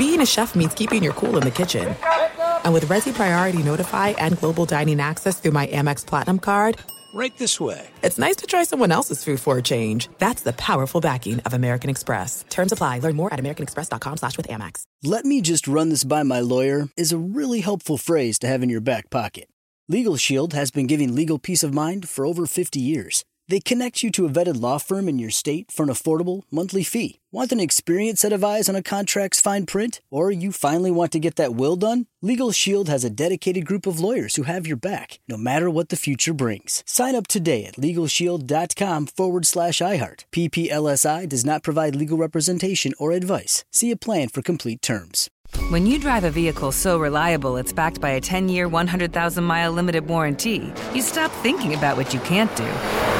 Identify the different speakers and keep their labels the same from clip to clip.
Speaker 1: being a chef means keeping your cool in the kitchen. And with Resy Priority Notify and Global Dining Access through my Amex Platinum card,
Speaker 2: Right this way.
Speaker 1: it's nice to try someone else's food for a change. That's the powerful backing of American Express. Terms apply. Learn more at americanexpress.com slash with Amex.
Speaker 3: Let me just run this by my lawyer is a really helpful phrase to have in your back pocket. Legal Shield has been giving legal peace of mind for over 50 years. They connect you to a vetted law firm in your state for an affordable monthly fee. Want an experienced set of eyes on a contract's fine print? Or you finally want to get that will done? Legal Shield has a dedicated group of lawyers who have your back, no matter what the future brings. Sign up today at LegalShield.com forward slash iHeart. PPLSI does not provide legal representation or advice. See a plan for complete terms.
Speaker 4: When you drive a vehicle so reliable it's backed by a 10 year, 100,000 mile limited warranty, you stop thinking about what you can't do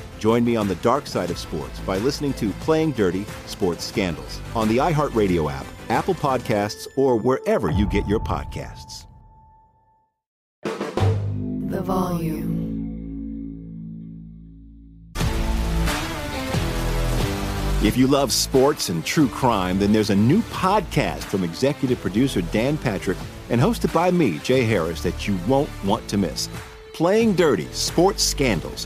Speaker 5: Join me on the dark side of sports by listening to Playing Dirty Sports Scandals on the iHeartRadio app, Apple Podcasts, or wherever you get your podcasts.
Speaker 6: The volume.
Speaker 5: If you love sports and true crime, then there's a new podcast from executive producer Dan Patrick and hosted by me, Jay Harris, that you won't want to miss. Playing Dirty Sports Scandals.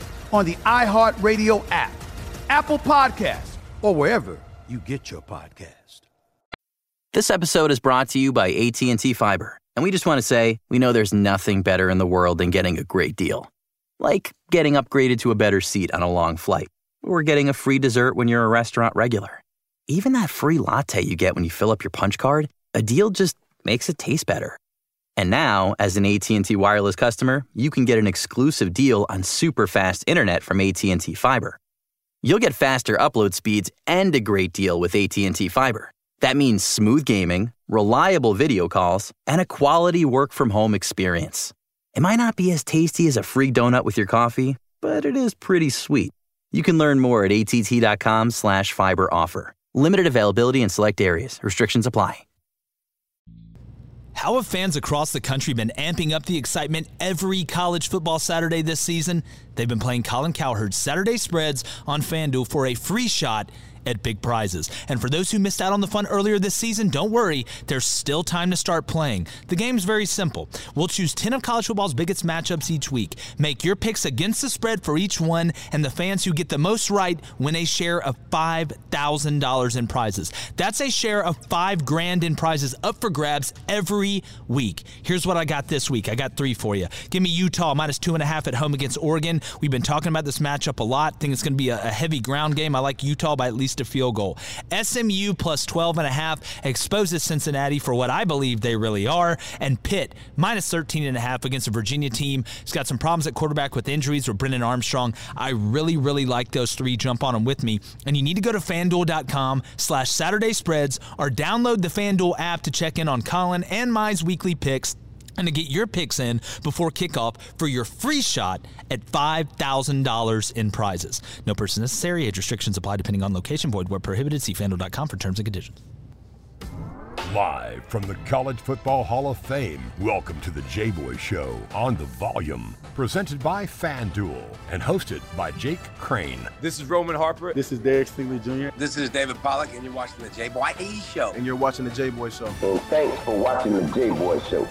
Speaker 7: on the iHeartRadio app, Apple Podcast, or wherever you get your podcast.
Speaker 2: This episode is brought to you by AT&T Fiber. And we just want to say, we know there's nothing better in the world than getting a great deal. Like getting upgraded to a better seat on a long flight, or getting a free dessert when you're a restaurant regular. Even that free latte you get when you fill up your punch card, a deal just makes it taste better. And now, as an AT&T wireless customer, you can get an exclusive deal on super fast internet from AT&T Fiber. You'll get faster upload speeds and a great deal with AT&T Fiber. That means smooth gaming, reliable video calls, and a quality work from home experience. It might not be as tasty as a free donut with your coffee, but it is pretty sweet. You can learn more at att.com slash. Limited availability in select areas. Restrictions apply.
Speaker 8: How have fans across the country been amping up the excitement every college football Saturday this season? They've been playing Colin Cowherd's Saturday spreads on FanDuel for a free shot at big prizes. And for those who missed out on the fun earlier this season, don't worry, there's still time to start playing. The game's very simple. We'll choose 10 of college football's biggest matchups each week. Make your picks against the spread for each one, and the fans who get the most right win a share of $5,000 in prizes. That's a share of 5 grand in prizes up for grabs every week. Here's what I got this week. I got 3 for you. Give me Utah minus 2.5 at home against Oregon. We've been talking about this matchup a lot. think it's going to be a, a heavy ground game. I like Utah by at least a field goal. SMU plus 12 and a half exposes Cincinnati for what I believe they really are. And Pitt minus 13 and a half against a Virginia team. He's got some problems at quarterback with injuries with Brennan Armstrong. I really, really like those three. Jump on them with me. And you need to go to fanduel.com slash Saturday spreads or download the FanDuel app to check in on Colin and mine's weekly picks and to get your picks in before kickoff for your free shot at $5,000 in prizes. No person necessary. Age restrictions apply depending on location. Void where prohibited. See FanDuel.com for terms and conditions.
Speaker 9: Live from the College Football Hall of Fame, welcome to the J-Boy Show on The Volume. Presented by FanDuel and hosted by Jake Crane.
Speaker 10: This is Roman Harper.
Speaker 11: This is Derek Stingley Jr.
Speaker 12: This is David Pollack, and you're watching the J-Boy Show.
Speaker 11: And you're watching the J-Boy Show.
Speaker 13: And thanks for watching the J-Boy Show.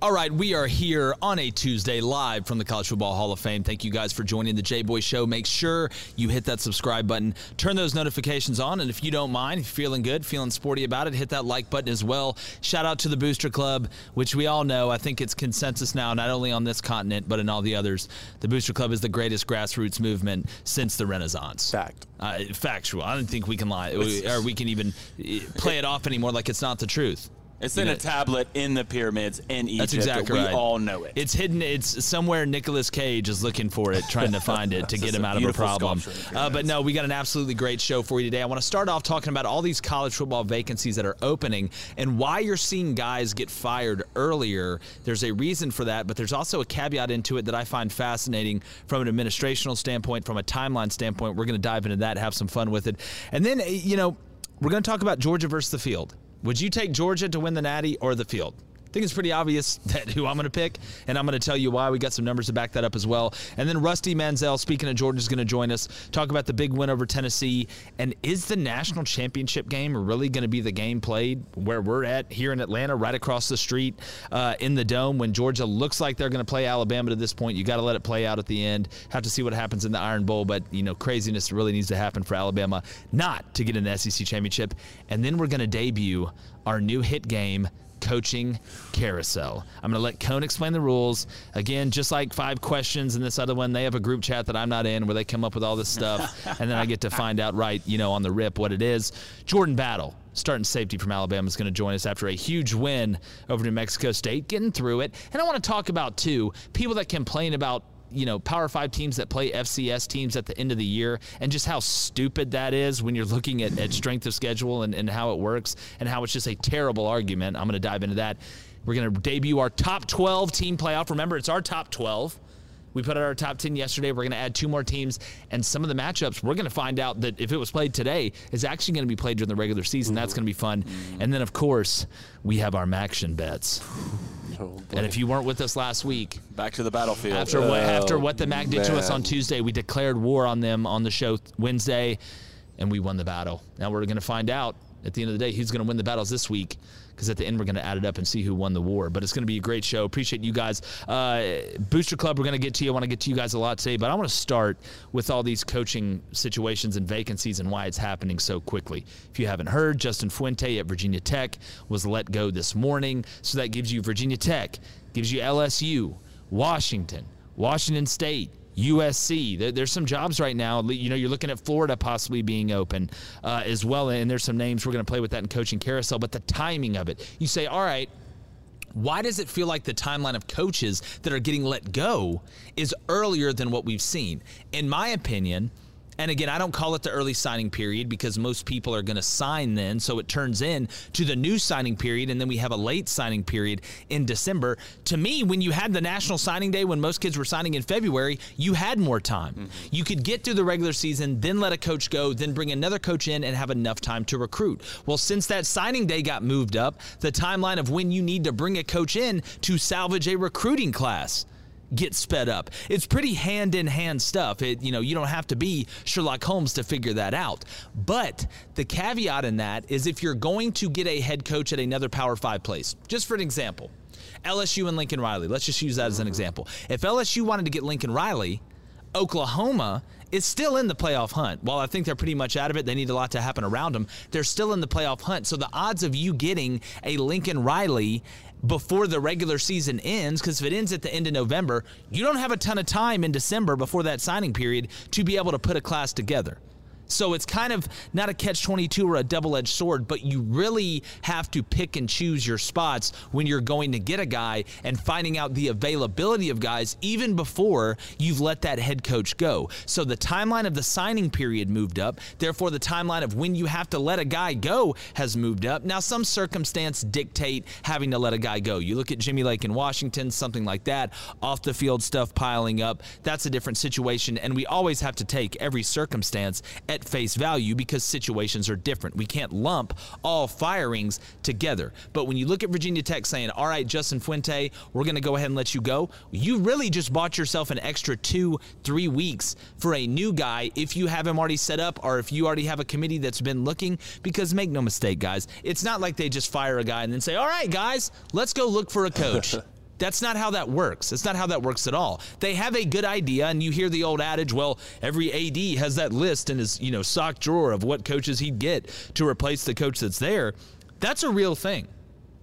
Speaker 8: All right, we are here on a Tuesday live from the College Football Hall of Fame. Thank you guys for joining the J Boy Show. Make sure you hit that subscribe button, turn those notifications on, and if you don't mind, if you're feeling good, feeling sporty about it, hit that like button as well. Shout out to the Booster Club, which we all know, I think it's consensus now, not only on this continent, but in all the others. The Booster Club is the greatest grassroots movement since the Renaissance.
Speaker 11: Fact.
Speaker 8: Uh, factual. I don't think we can lie, or we can even eh, play it off anymore like it's not the truth.
Speaker 14: It's in a tablet in the pyramids in Egypt.
Speaker 8: That's exactly right.
Speaker 14: we
Speaker 8: right.
Speaker 14: all know it.
Speaker 8: It's hidden. It's somewhere. Nicolas Cage is looking for it, trying to find it to get him out of a problem.
Speaker 14: sculpture in the
Speaker 8: Uh, but no, we got an absolutely great show for you today. I want to start off talking about all these college football vacancies that are opening and why you're seeing guys get fired earlier. There's a reason for that, but there's also a caveat into it that I find fascinating from an administrational standpoint, from a timeline standpoint. We're going to dive into that, have some fun with it, and then you know we're going to talk about Georgia versus the field. Would you take Georgia to win the Natty or the field? Think it's pretty obvious that who I'm going to pick, and I'm going to tell you why. We got some numbers to back that up as well. And then Rusty Mansell, speaking of Georgia, is going to join us, talk about the big win over Tennessee. And is the national championship game really going to be the game played where we're at here in Atlanta, right across the street uh, in the dome, when Georgia looks like they're going to play Alabama to this point? You got to let it play out at the end. Have to see what happens in the Iron Bowl, but you know craziness really needs to happen for Alabama not to get an SEC championship. And then we're going to debut our new hit game coaching carousel. I'm going to let Cone explain the rules. Again, just like five questions in this other one, they have a group chat that I'm not in where they come up with all this stuff, and then I get to find out right, you know, on the rip what it is. Jordan Battle, starting safety from Alabama, is going to join us after a huge win over New Mexico State, getting through it. And I want to talk about, too, people that complain about you know, Power Five teams that play FCS teams at the end of the year, and just how stupid that is when you're looking at, at strength of schedule and, and how it works, and how it's just a terrible argument. I'm going to dive into that. We're going to debut our top 12 team playoff. Remember, it's our top 12. We put out our top 10 yesterday. We're going to add two more teams. And some of the matchups, we're going to find out that if it was played today, is actually going to be played during the regular season. That's going to be fun. Mm-hmm. And then, of course, we have our MACtion bets. Oh, and if you weren't with us last week,
Speaker 14: back to the battlefield.
Speaker 8: After what,
Speaker 14: Oh,
Speaker 8: after what the MAC did to us on Tuesday, we declared war on them on the show Wednesday, and we won the battle. Now we're going to find out at the end of the day who's going to win the battles this week. Because at the end we're going to add it up and see who won the war. But it's going to be a great show. Appreciate you guys. Uh, Booster Club, we're going to get to you. I want to get to you guys a lot today, but I want to start with all these coaching situations and vacancies and why it's happening so quickly. If you haven't heard, Justin Fuente at Virginia Tech was let go this morning. So that gives you Virginia Tech, gives you LSU, Washington, Washington State, USC. There, there's some jobs right now. You know, you're looking at Florida possibly being open uh, as well, and there's some names we're going to play with that in coaching carousel. But the timing of it, you say, all right. Why does it feel like the timeline of coaches that are getting let go is earlier than what we've seen? In my opinion, and again, I don't call it the early signing period because most people are going to sign then. So it turns in to the new signing period. And then we have a late signing period in December. To me, when you had the national signing day, when most kids were signing in February, you had more time. Mm-hmm. You could get through the regular season, then let a coach go, then bring another coach in and have enough time to recruit. Well, since that signing day got moved up, the timeline of when you need to bring a coach in to salvage a recruiting class get sped up. It's pretty hand in hand stuff. It, you know, you don't have to be Sherlock Holmes to figure that out. But the caveat in that is if you're going to get a head coach at another Power 5 place. Just for an example, LSU and Lincoln Riley. Let's just use that as an mm-hmm. example. If LSU wanted to get Lincoln Riley, Oklahoma is still in the playoff hunt. While I think they're pretty much out of it, they need a lot to happen around them. They're still in the playoff hunt. So the odds of you getting a Lincoln Riley before the regular season ends, because if it ends at the end of November, you don't have a ton of time in December before that signing period to be able to put a class together. So it's kind of not a catch 22 or a double edged sword, but you really have to pick and choose your spots when you're going to get a guy and finding out the availability of guys even before you've let that head coach go. So the timeline of the signing period moved up. Therefore, the timeline of when you have to let a guy go has moved up. Now, some circumstance dictate having to let a guy go. You look at Jimmy Lake in Washington, something like that, off the field stuff piling up. That's a different situation. And we always have to take every circumstance at at face value because situations are different. We can't lump all firings together. But when you look at Virginia Tech saying, all right, Justin Fuente, we're going to go ahead and let you go, you really just bought yourself an extra two, three weeks for a new guy if you have him already set up or if you already have a committee that's been looking. Because make no mistake, guys, it's not like they just fire a guy and then say, all right, guys, let's go look for a coach. That's not how that works. It's not how that works at all. They have a good idea, and you hear the old adage, well, every AD has that list in his, you know, sock drawer of what coaches he'd get to replace the coach that's there. That's a real thing.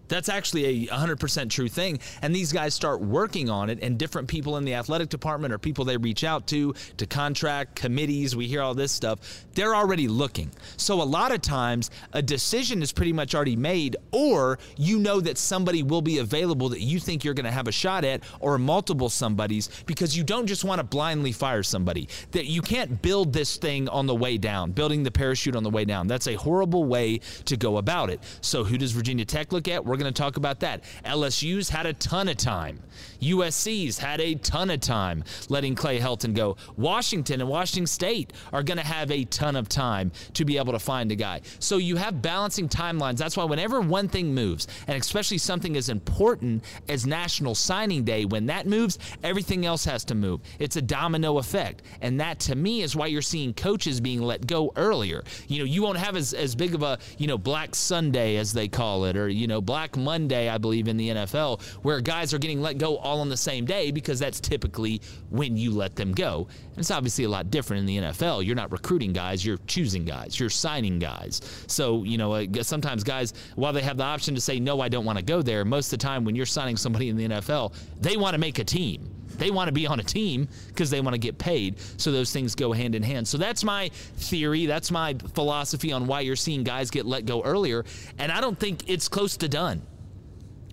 Speaker 8: That's actually a 100% true thing. And these guys start working on it, and different people in the athletic department or people they reach out to, to contract committees, we hear all this stuff, they're already looking. So a lot of times, a decision is pretty much already made, or you know that somebody will be available that you think you're going to have a shot at, or multiple somebodies, because you don't just want to blindly fire somebody. That you can't build this thing on the way down, building the parachute on the way down. That's a horrible way to go about it. So who does Virginia Tech look at? We're we're going to talk about that. LSU's had a ton of time. USC's had a ton of time letting Clay Helton go. Washington and Washington State are going to have a ton of time to be able to find a guy. So you have balancing timelines. That's why whenever one thing moves, and especially something as important as National Signing Day, when that moves, everything else has to move. It's a domino effect. And that to me is why you're seeing coaches being let go earlier. You know, you won't have as, as big of a, you know, Black Sunday as they call it, or, you know, Black Monday, I believe, in the NFL, where guys are getting let go all on the same day because that's typically when you let them go. And it's obviously a lot different in the NFL. You're not recruiting guys, you're choosing guys, you're signing guys. So, you know, sometimes guys, while they have the option to say, no, I don't want to go there, most of the time when you're signing somebody in the NFL, they want to make a team. They want to be on a team because they want to get paid. So those things go hand in hand. So that's my theory. That's my philosophy on why you're seeing guys get let go earlier. And I don't think it's close to done.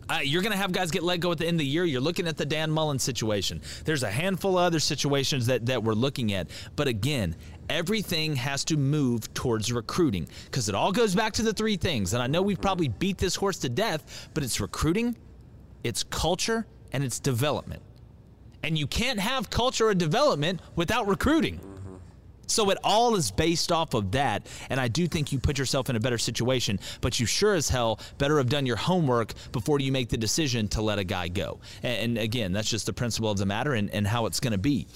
Speaker 8: Uh, you're going to have guys get let go at the end of the year. You're looking at the Dan Mullen situation. There's a handful of other situations that, that we're looking at. But again, everything has to move towards recruiting because it all goes back to the three things. And I know we've probably beat this horse to death, but it's recruiting, it's culture, and it's development. And you can't have culture or development without recruiting. So it all is based off of that. And I do think you put yourself in a better situation, but you sure as hell better have done your homework before you make the decision to let a guy go. And, again, that's just the principle of the matter and, and how it's going to be.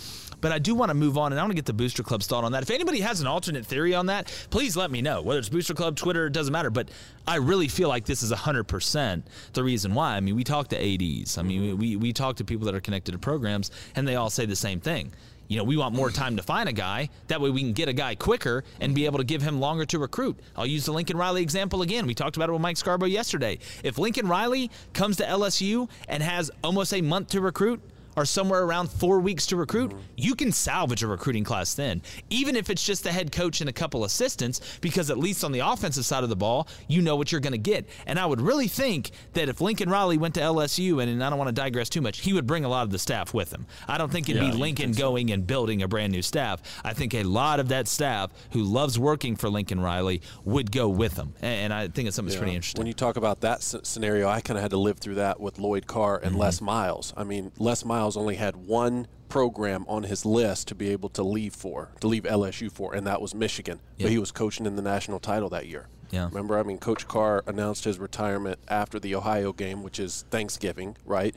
Speaker 8: But I do want to move on, and I want to get the Booster Club's thought on that. If anybody has an alternate theory on that, please let me know. Whether it's Booster Club, Twitter, it doesn't matter. But I really feel like this is 100% the reason why. I mean, we talk to ADs. I mean, we, we talk to people that are connected to programs, and they all say the same thing. You know, we want more time to find a guy. That way we can get a guy quicker and be able to give him longer to recruit. I'll use the Lincoln Riley example again. We talked about it with Mike Scarborough yesterday. If Lincoln Riley comes to LSU and has almost a month to recruit, or somewhere around four weeks to recruit, you can salvage a recruiting class then, even if it's just the head coach and a couple assistants, because at least on the offensive side of the ball, you know what you're going to get. And I would really think that if Lincoln Riley went to LSU, and, and I don't want to digress too much, he would bring a lot of the staff with him. I don't think it'd
Speaker 14: Yeah,
Speaker 8: be
Speaker 14: you
Speaker 8: Lincoln going and building a brand new staff. I think a lot of that staff who loves working for Lincoln Riley would go with him. And, and I think it's something that's pretty interesting.
Speaker 10: When you talk about that scenario, I kind of had to live through that with Lloyd Carr and
Speaker 8: Mm-hmm.
Speaker 10: Les Miles. I mean, Les Miles only had one program on his list to be able to leave for, to leave LSU for, and that was Michigan.
Speaker 8: Yeah.
Speaker 10: But he was coaching in the national title that year.
Speaker 8: Yeah.
Speaker 10: Remember, I mean, Coach Carr announced his retirement after the Ohio game, which is Thanksgiving, right?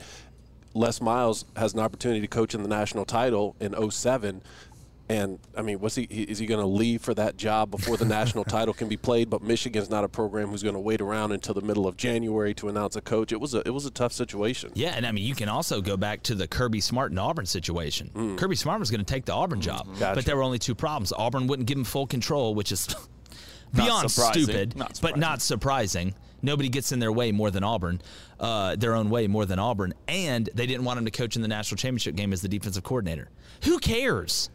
Speaker 10: Les Miles has an opportunity to coach in the national title in 07. And I mean, what's he? he- Is he going to leave for that job before the national title can be played? But Michigan's not a program who's going to wait around until the middle of January to announce a coach. It was a it was a tough situation.
Speaker 8: Yeah, and I mean, you can also go back to the Kirby Smart and Auburn situation. Kirby Smart was going to take the Auburn job,
Speaker 10: Gotcha.
Speaker 8: but there were only two problems. Auburn wouldn't give him full control, which is beyond
Speaker 14: surprising.
Speaker 8: stupid,
Speaker 14: Not
Speaker 8: but not surprising. Nobody gets in their way more than Auburn, uh, their own way more than Auburn, and they didn't want him to coach in the national championship game as the defensive coordinator. Who cares?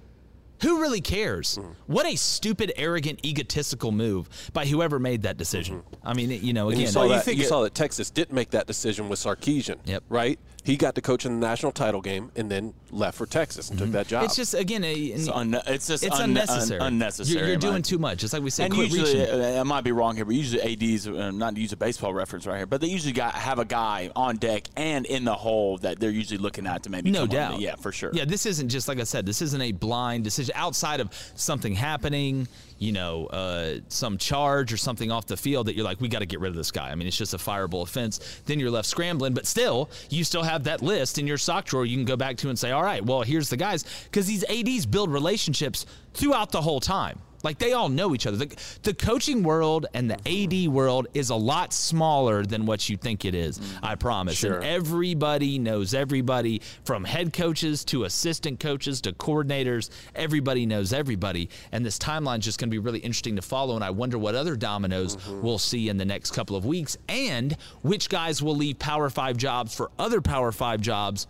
Speaker 8: Who really cares? What a stupid, arrogant, egotistical move by whoever made that decision. Mm-hmm. I mean, you know, again,
Speaker 10: you saw that you saw that Texas didn't make that decision with Sarkisian.
Speaker 8: Yep.
Speaker 10: Right. He got to coach in the national title game and then left for Texas and took that job.
Speaker 8: It's just again, a,
Speaker 14: It's, unne- it's just
Speaker 8: it's
Speaker 14: un-
Speaker 8: unnecessary.
Speaker 14: un- unnecessary.
Speaker 8: You're, you're
Speaker 14: in my-
Speaker 8: doing too much. It's like we said.
Speaker 14: and
Speaker 8: quit
Speaker 14: usually,
Speaker 8: reaching.
Speaker 14: uh, I might be wrong here, but usually ads, uh, not to use a baseball reference right here, but they usually got have a guy on deck and in the hole that they're usually looking at to maybe.
Speaker 8: no
Speaker 14: come
Speaker 8: doubt.
Speaker 14: the- yeah, for sure.
Speaker 8: Yeah, this isn't just like I said. This isn't a blind decision outside of something happening. You know, uh, some charge or something off the field that you're like, we got to get rid of this guy. I mean, it's just a fireable offense. Then you're left scrambling, but still, you still have that list in your sock drawer. You can go back to and say, all right, well, here's the guys because these ads build relationships throughout the whole time. Like they all know each other. The, the coaching world and the AD world is a lot smaller than what you think it is. I promise.
Speaker 10: Sure.
Speaker 8: And everybody knows everybody from head coaches to assistant coaches to coordinators. Everybody knows everybody. And this timeline is just going to be really interesting to follow. And I wonder what other dominoes mm-hmm. we'll see in the next couple of weeks and which guys will leave Power Five jobs for other Power Five jobs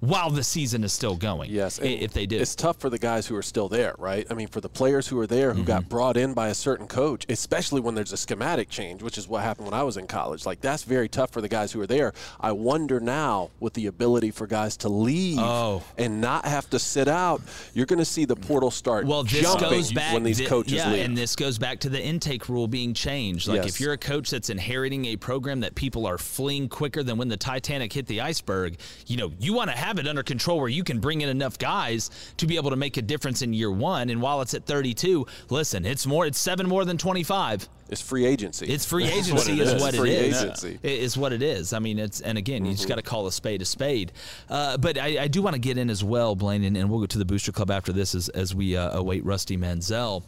Speaker 8: while the season is still going.
Speaker 10: Yes,
Speaker 8: if they do.
Speaker 10: It's tough for the guys who are still there, right? I mean, for the players who are there who
Speaker 8: Mm-hmm.
Speaker 10: got brought in by a certain coach, especially when there's a schematic change, which is what happened when I was in college. Like that's very tough for the guys who are there. I wonder now with the ability for guys to leave
Speaker 8: Oh.
Speaker 10: and not have to sit out, you're going to see the portal start
Speaker 8: Well, this
Speaker 10: jumping
Speaker 8: goes back
Speaker 10: when these
Speaker 8: thi-
Speaker 10: coaches
Speaker 8: yeah,
Speaker 10: leave.
Speaker 8: and this goes back to the intake rule being changed. Like
Speaker 10: Yes.
Speaker 8: if you're a coach that's inheriting a program that people are fleeing quicker than when the Titanic hit the iceberg, you know, you want to have it under control where you can bring in enough guys to be able to make a difference in year 1 and while it's at 32, listen, it's more it's 7 more than 25.
Speaker 10: It's free agency.
Speaker 8: It's free agency
Speaker 10: what it
Speaker 8: is
Speaker 10: is.
Speaker 8: what
Speaker 10: Free
Speaker 8: it is.
Speaker 10: agency.
Speaker 8: It is what it is. I mean, it's and again, you just
Speaker 10: Mm-hmm.
Speaker 8: got to call a spade a spade. Uh, but I, I do want to get in as well, Blaine, and, and we'll go to the Booster Club after this as, as we uh, await Rusty Mansell.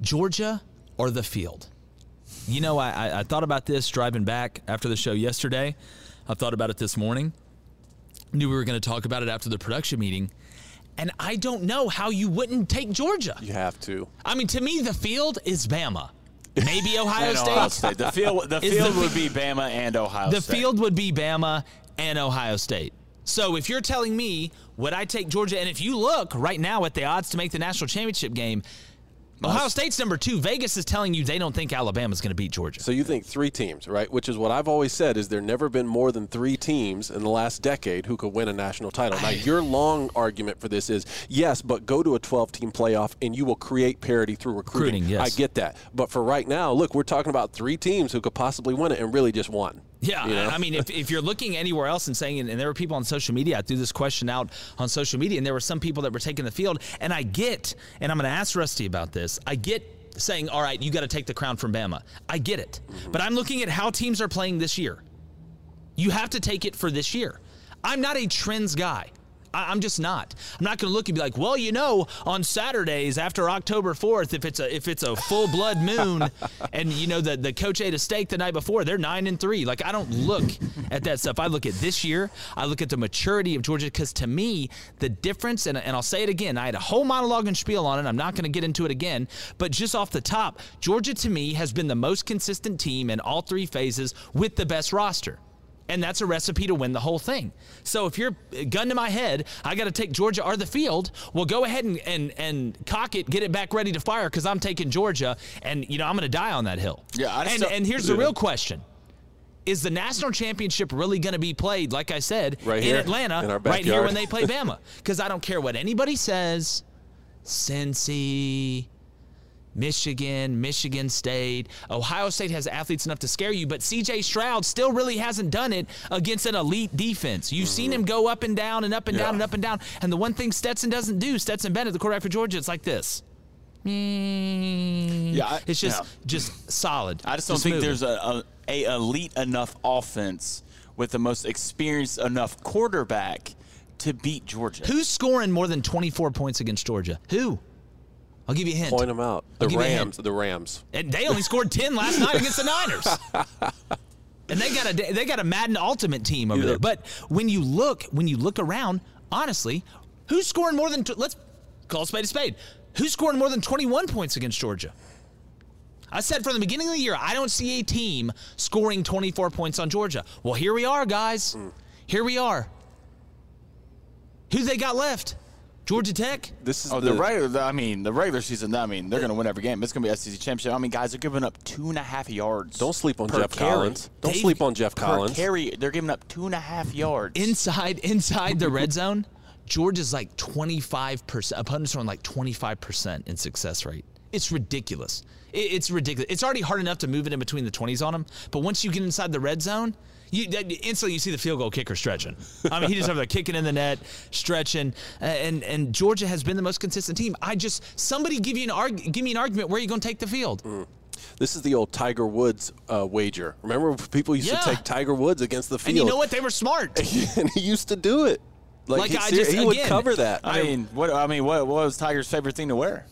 Speaker 8: Georgia or the field? You know, I, I, I thought about this driving back after the show yesterday. I thought about it this morning. Knew we were going to talk about it after the production meeting. And I don't know how you wouldn't take Georgia.
Speaker 10: You have to.
Speaker 8: I mean, to me, the field is Bama. Maybe Ohio State.
Speaker 14: Ohio State. The field, the field
Speaker 8: the
Speaker 14: would be Bama and Ohio
Speaker 8: the
Speaker 14: State.
Speaker 8: The field would be Bama and Ohio State. So if you're telling me, would I take Georgia? And if you look right now at the odds to make the national championship game, Ohio State's number two. Vegas is telling you they don't think Alabama's going to beat Georgia.
Speaker 10: So you think three teams, right? Which is what I've always said is there never been more than three teams in the last decade who could win a national title. Now your long argument for this is yes, but go to a 12-team playoff and you will create parity through recruiting.
Speaker 8: Recruiting, yes.
Speaker 10: I get that, but for right now, look, we're talking about three teams who could possibly win it and really just one.
Speaker 8: Yeah,
Speaker 10: You know?
Speaker 8: I mean, if, if you're looking anywhere else and saying, and there were people on social media, I threw this question out on social media, and there were some people that were taking the field, and I get, and I'm going to ask Rusty about this, I get saying, all right, you got to take the crown from Bama. I get it. Mm-hmm. But I'm looking at how teams are playing this year. You have to take it for this year. I'm not a trends guy. I, I'm just not. I'm not going to look and be like, well, you know, on Saturdays after October 4th, if it's a if it's a full blood moon, and you know the the coach ate a steak the night before, they're nine and three. Like I don't look at that stuff. I look at this year. I look at the maturity of Georgia because to me, the difference, and, and I'll say it again. I had a whole monologue and spiel on it. I'm not going to get into it again, but just off the top, Georgia to me has been the most consistent team in all three phases with the best roster. And that's a recipe to win the whole thing. So if you're gun to my head, I got to take Georgia or the field. Well, go ahead and, and, and cock it, get it back ready to fire because I'm taking Georgia, and you know I'm going to die on that hill.
Speaker 14: Yeah, I
Speaker 8: and,
Speaker 14: still-
Speaker 8: and here's
Speaker 14: Yeah.
Speaker 8: the real question: Is the national championship really going to be played, like I said,
Speaker 10: Right
Speaker 8: in
Speaker 10: here,
Speaker 8: Atlanta,
Speaker 10: in
Speaker 8: right here when they play Bama? Because I don't care what anybody says. Cincy, Michigan, Michigan State, Ohio State has athletes enough to scare you, but CJ Stroud still really hasn't done it against an elite defense. You've seen mm-hmm. him go up and down and up and down and up and down. And the one thing Stetson doesn't do, Stetson Bennett, the quarterback for Georgia, it's like this. Mm.
Speaker 14: Yeah, I-
Speaker 8: it's just
Speaker 14: yeah.
Speaker 8: just solid.
Speaker 14: I just don't think
Speaker 8: moving.
Speaker 14: there's a, a, a elite enough offense with the most experienced enough quarterback to beat Georgia.
Speaker 8: Who's scoring more than 24 points against Georgia? Who? I'll give you a hint.
Speaker 10: Point them out. The
Speaker 8: I'll give you a hint.
Speaker 10: Rams. The Rams.
Speaker 8: And they only scored 10 last night against the Niners. And they got a they got a Madden Ultimate team over there. But when you look when you look around, honestly, who's scoring more than tw- let's call a spade a spade. Who's scoring more than 21 points against Georgia? I said from the beginning of the year, I don't see a team scoring 24 points on Georgia. Well, here we are, guys. Mm. Here we are. Who they got left? Georgia Tech?
Speaker 10: This is
Speaker 14: Oh,
Speaker 10: the,
Speaker 14: the, regular. I mean, the regular season. I mean, they're going to win every game. It's going to be SEC championship. I mean, guys are giving up two and a half yards.
Speaker 10: Don't sleep on
Speaker 14: per
Speaker 10: Jeff
Speaker 14: carry.
Speaker 10: Collins. Don't
Speaker 14: They-
Speaker 10: sleep on Jeff
Speaker 14: per
Speaker 10: Collins.
Speaker 14: carry. They're giving up two and a half yards.
Speaker 8: inside inside the red zone, Georgia's like 25%. Opponents are on like 25% in success rate. It's ridiculous. It- it's ridiculous. It's already hard enough to move it in between the 20s on them, but once you get inside the red zone, you that- instantly you see the field goal kicker stretching. I mean, he just over there kicking in the net, stretching, uh, and and Georgia has been the most consistent team. I just somebody give you an arg- give me an argument where you going to take the field.
Speaker 10: This is the old Tiger Woods uh, wager. Remember, people used
Speaker 8: Yeah.
Speaker 10: to take Tiger Woods against the field.
Speaker 8: And you know what? They were smart.
Speaker 10: and he used to do it. Like,
Speaker 8: Like,
Speaker 10: he,
Speaker 8: I just-
Speaker 10: he would cover that.
Speaker 14: I mean, what? I mean, what, what was Tiger's favorite thing to wear?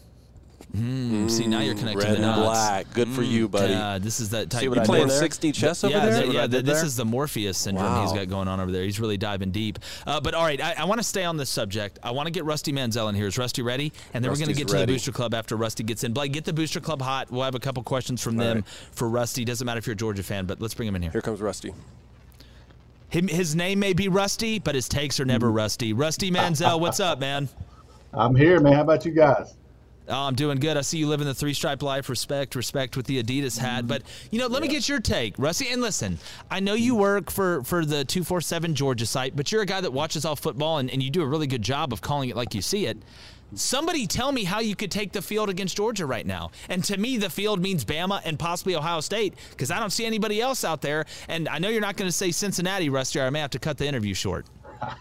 Speaker 8: Mm, see, now you're connecting
Speaker 10: red
Speaker 8: the
Speaker 10: and
Speaker 8: dots.
Speaker 10: black. Good for you, buddy.
Speaker 8: God, this is that type.
Speaker 14: See what
Speaker 10: you playing
Speaker 14: there?
Speaker 10: 60 chess over
Speaker 8: yeah,
Speaker 10: there?
Speaker 8: th- yeah.
Speaker 14: I
Speaker 8: this
Speaker 14: there?
Speaker 8: is the Morpheus syndrome he's got going on over there. He's really diving deep. Uh, but all right, I, I want to stay on this subject. I want to get Rusty Mansell in here. Is Rusty ready? And then we're going to
Speaker 10: Rusty's
Speaker 8: get to the. Booster Club after Rusty gets in. Blake, get the Booster Club hot. We'll have a couple questions from them
Speaker 10: right.
Speaker 8: for Rusty. Doesn't matter if you're a Georgia fan, but let's bring him in here.
Speaker 10: Here comes Rusty.
Speaker 8: Him, his name may be Rusty, but his takes are never Rusty. Rusty Mansell, what's up, man?
Speaker 11: I'm here, man. How about you guys?
Speaker 8: Oh, I'm doing good. I see you living the three stripe life. Respect, respect with the Adidas hat. But you know, let me get your take, Rusty. And listen, I know you mm. work for for the two four seven Georgia site, but you're a guy that watches all football, and, and you do a really good job of calling it like you see it. Somebody tell me how you could take the field against Georgia right now. And to me, the field means Bama and possibly Ohio State because I don't see anybody else out there. And I know you're not going to say Cincinnati, Rusty, or I may have to cut the interview short.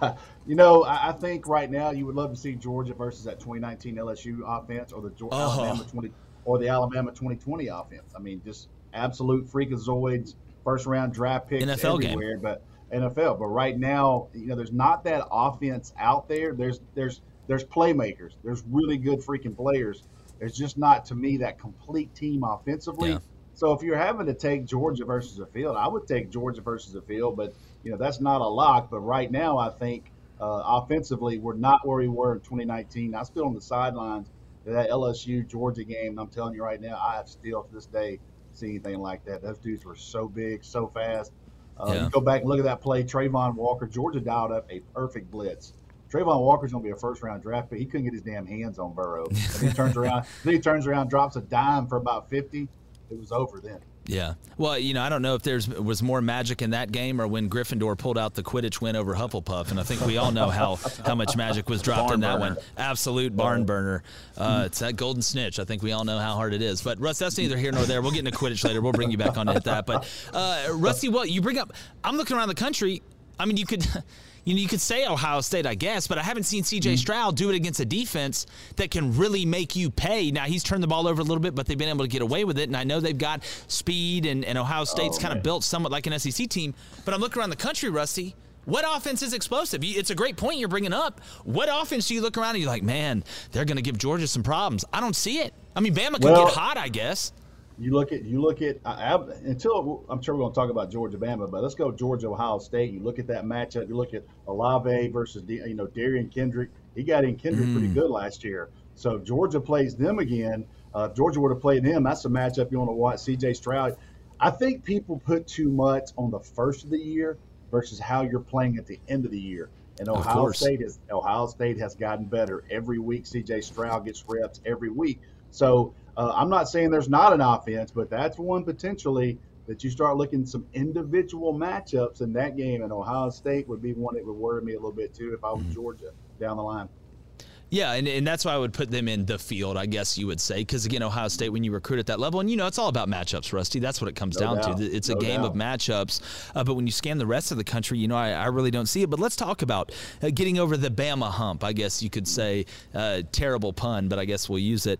Speaker 11: You know, I, I think right now you would love to see Georgia versus that 2019 LSU offense or the
Speaker 8: Oh.
Speaker 11: Alabama 20 or the Alabama 2020 offense. I mean, just absolute freakazoids, first round draft picks
Speaker 8: NFL game.
Speaker 11: everywhere. But NFL, but right now, you know, there's not that offense out there. There's there's there's playmakers. There's really good freaking players. There's just not to me that complete team offensively.
Speaker 8: Yeah.
Speaker 11: So if you're having to take Georgia versus a field, I would take Georgia versus a field, but you know that's not a lock. But right now, I think uh, offensively, we're not where we were in 2019. I'm still on the sidelines of that LSU Georgia game. And I'm telling you right now, I have still to this day seen anything like that. Those dudes were so big, so fast. Uh,
Speaker 8: Yeah.
Speaker 11: You go back and look at that play. Travon Walker, Georgia dialed up a perfect blitz. Travon Walker's going to be a first round draft pick. He couldn't get his damn hands on Burrow. And he turns around, then he turns around, drops a dime for about 50. It was over then.
Speaker 8: Yeah. Well, you know, I don't know if there's was more magic in that game or when Gryffindor pulled out the Quidditch win over Hufflepuff, and I think we all know how how much magic was dropped in that one. Absolute barn burner. Uh, it's that golden snitch. I think we all know how hard it is. But Russ, that's neither here nor there. We'll get into Quidditch later. We'll bring you back on to hit that. But uh, Rusty, what you bring up? I'm looking around the country. I mean, you could. You know, you could say Ohio State, I guess, but I haven't seen C.J. Mm-hmm. Stroud do it against a defense that can really make you pay. Now he's turned the ball over a little bit, but they've been able to get away with it. And I know they've got speed, and, and Ohio oh, State's
Speaker 11: Oh,
Speaker 8: kind of built somewhat like an SEC team. But I'm looking around the country, Rusty. What offense is explosive? It's a great point you're bringing up. What offense do you look around and you're like, man, they're going to give Georgia some problems? I don't see it. I mean, Bama could
Speaker 11: Well-
Speaker 8: get hot, I guess.
Speaker 11: You look at you look at I, I, until I'm sure we're going to talk about Georgia Bama, but let's go Georgia Ohio State. You look at that matchup. You look at Olave versus you know Derion Kendrick. He got in Kendrick pretty good last year. So if Georgia plays them again. Uh, if Georgia were to play them, that's a matchup you want to watch. C.J. Stroud. I think people put too much on the first of the year versus how you're playing at the end of the year. And Ohio. State is Ohio State has gotten better every week. C.J. Stroud gets reps every week. So uh, I'm not saying there's not an offense, but that's one potentially that you start looking at some individual matchups in that game. And Ohio State would be one that would worry me a little bit too if I was
Speaker 8: Mm-hmm.
Speaker 11: Georgia down the line.
Speaker 8: Yeah, and, and that's why I would put them in the field, I guess you would say. Because, again, Ohio State, when you recruit at that level, and you know, it's all about matchups, Rusty. That's what it comes
Speaker 11: No
Speaker 8: down
Speaker 11: doubt.
Speaker 8: to. It's a
Speaker 11: No
Speaker 8: game of matchups. Uh, but when you scan the rest of the country, you know, I, I really don't see it. But let's talk about uh, getting over the Bama hump, I guess you could say. Uh, terrible pun, but I guess we'll use it.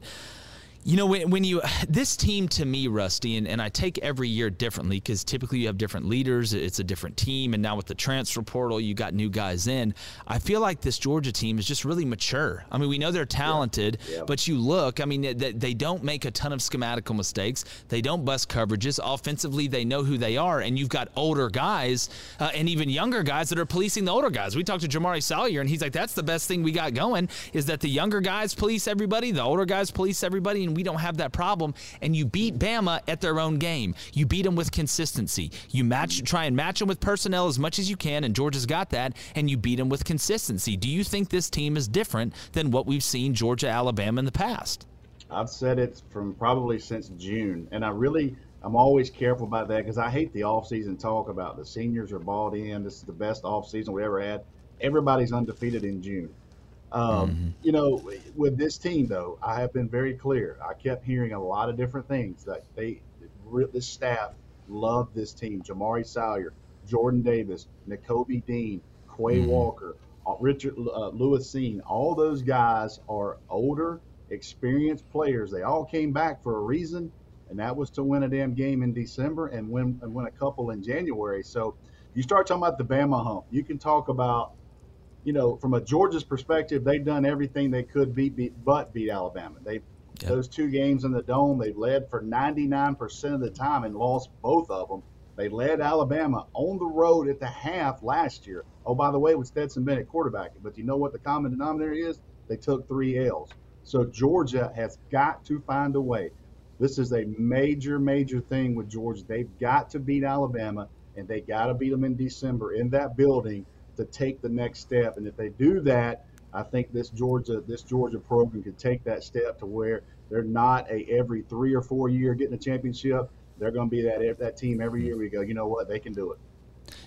Speaker 8: You know, when, when you, this team to me, Rusty, and, and I take every year differently because typically you have different leaders, it's a different team, and now with the transfer portal, you got new guys in. I feel like this Georgia team is just really mature. I mean, we know they're talented,
Speaker 11: Yeah.
Speaker 8: but you look, I mean, they, they don't make a ton of schematical mistakes, they don't bust coverages. Offensively, they know who they are, and you've got older guys uh, and even younger guys that are policing the older guys. We talked to Jamaree Salyer, and he's like, that's the best thing we got going is that the younger guys police everybody, the older guys police everybody, and we don't have that problem. And you beat Bama at their own game. You beat them with consistency. You match, try and match them with personnel as much as you can, and Georgia's got that. And you beat them with consistency. Do you think this team is different than what we've seen Georgia, Alabama in the past?
Speaker 11: I've said it from probably since June, and I really I'm always careful about that because I hate the offseason talk about the seniors are bought in. This is the best offseason we ever had. Everybody's undefeated in June. Um, You know, with this team though, I have been very clear. I kept hearing a lot of different things that they, this staff loved this team. Jamaree Salyer, Jordan Davis, Nakobe Dean, Quay Walker, uh, Richard uh, Lewis Cine. All those guys are older, experienced players. They all came back for a reason, and that was to win a damn game in December and win and win a couple in January. So you start talking about the Bama hump. You can talk about you know, from a Georgia's perspective, they've done everything they could beat, beat but beat Alabama. They those two games in the dome, they led for 99% of the time and lost both of them. They led Alabama on the road at the half last year. Oh, by the way, with Stetson Bennett quarterbacking. But you know what the common denominator is? They took three L's. So Georgia has got to find a way. This is a major, major thing with Georgia. They've got to beat Alabama, and they got to beat them in December in that building to take the next step. And if they do that, I think this Georgia this Georgia program could take that step to where they're not a every three or four year getting a championship. They're going to be that that team every year. We go, you know what? They can do it.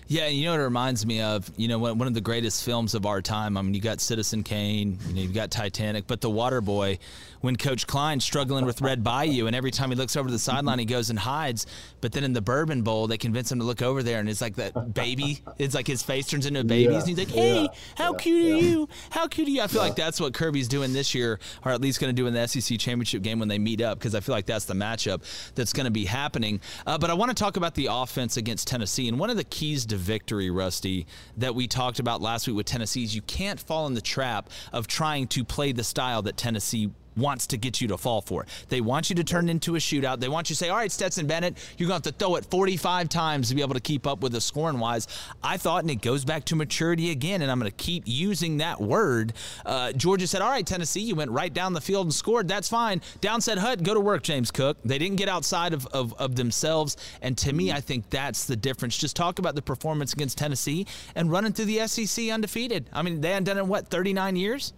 Speaker 8: Yeah, you know what it reminds me of? You know, one of the greatest films of our time. I mean, you got Citizen Kane, you know, you've got Titanic, but The Water Boy, when Coach Klein's struggling with Red Beaulieu, and every time he looks over to the sideline, he goes and hides. But then in the Bourbon Bowl, they convince him to look over there, and it's like that baby. It's like his face turns into a baby,
Speaker 11: Yeah,
Speaker 8: and he's like, "Hey,
Speaker 11: yeah,
Speaker 8: how
Speaker 11: yeah,
Speaker 8: cute are you? How cute are you?" I feel like that's what Kirby's doing this year, or at least going to do in the SEC championship game when they meet up, because I feel like that's the matchup that's going to be happening. Uh, but I want to talk about the offense against Tennessee, and one of the keys to victory, Rusty, that we talked about last week with Tennessee is you can't fall in the trap of trying to play the style that Tennessee wants to get you to fall for. They want you to turn into a shootout. They want you to say, all right, Stetson Bennett, you're going to have to throw it 45 times to be able to keep up with the scoring wise. I thought, and it goes back to maturity again, and I'm going to keep using that word. Uh, Georgia said, all right, Tennessee, you went right down the field and scored. That's fine. Down said Hut, go to work, James Cook. They didn't get outside of, of, of themselves. And to me, I think that's the difference. Just talk about the performance against Tennessee and running through the SEC undefeated. I mean, they hadn't done it what, 39 years?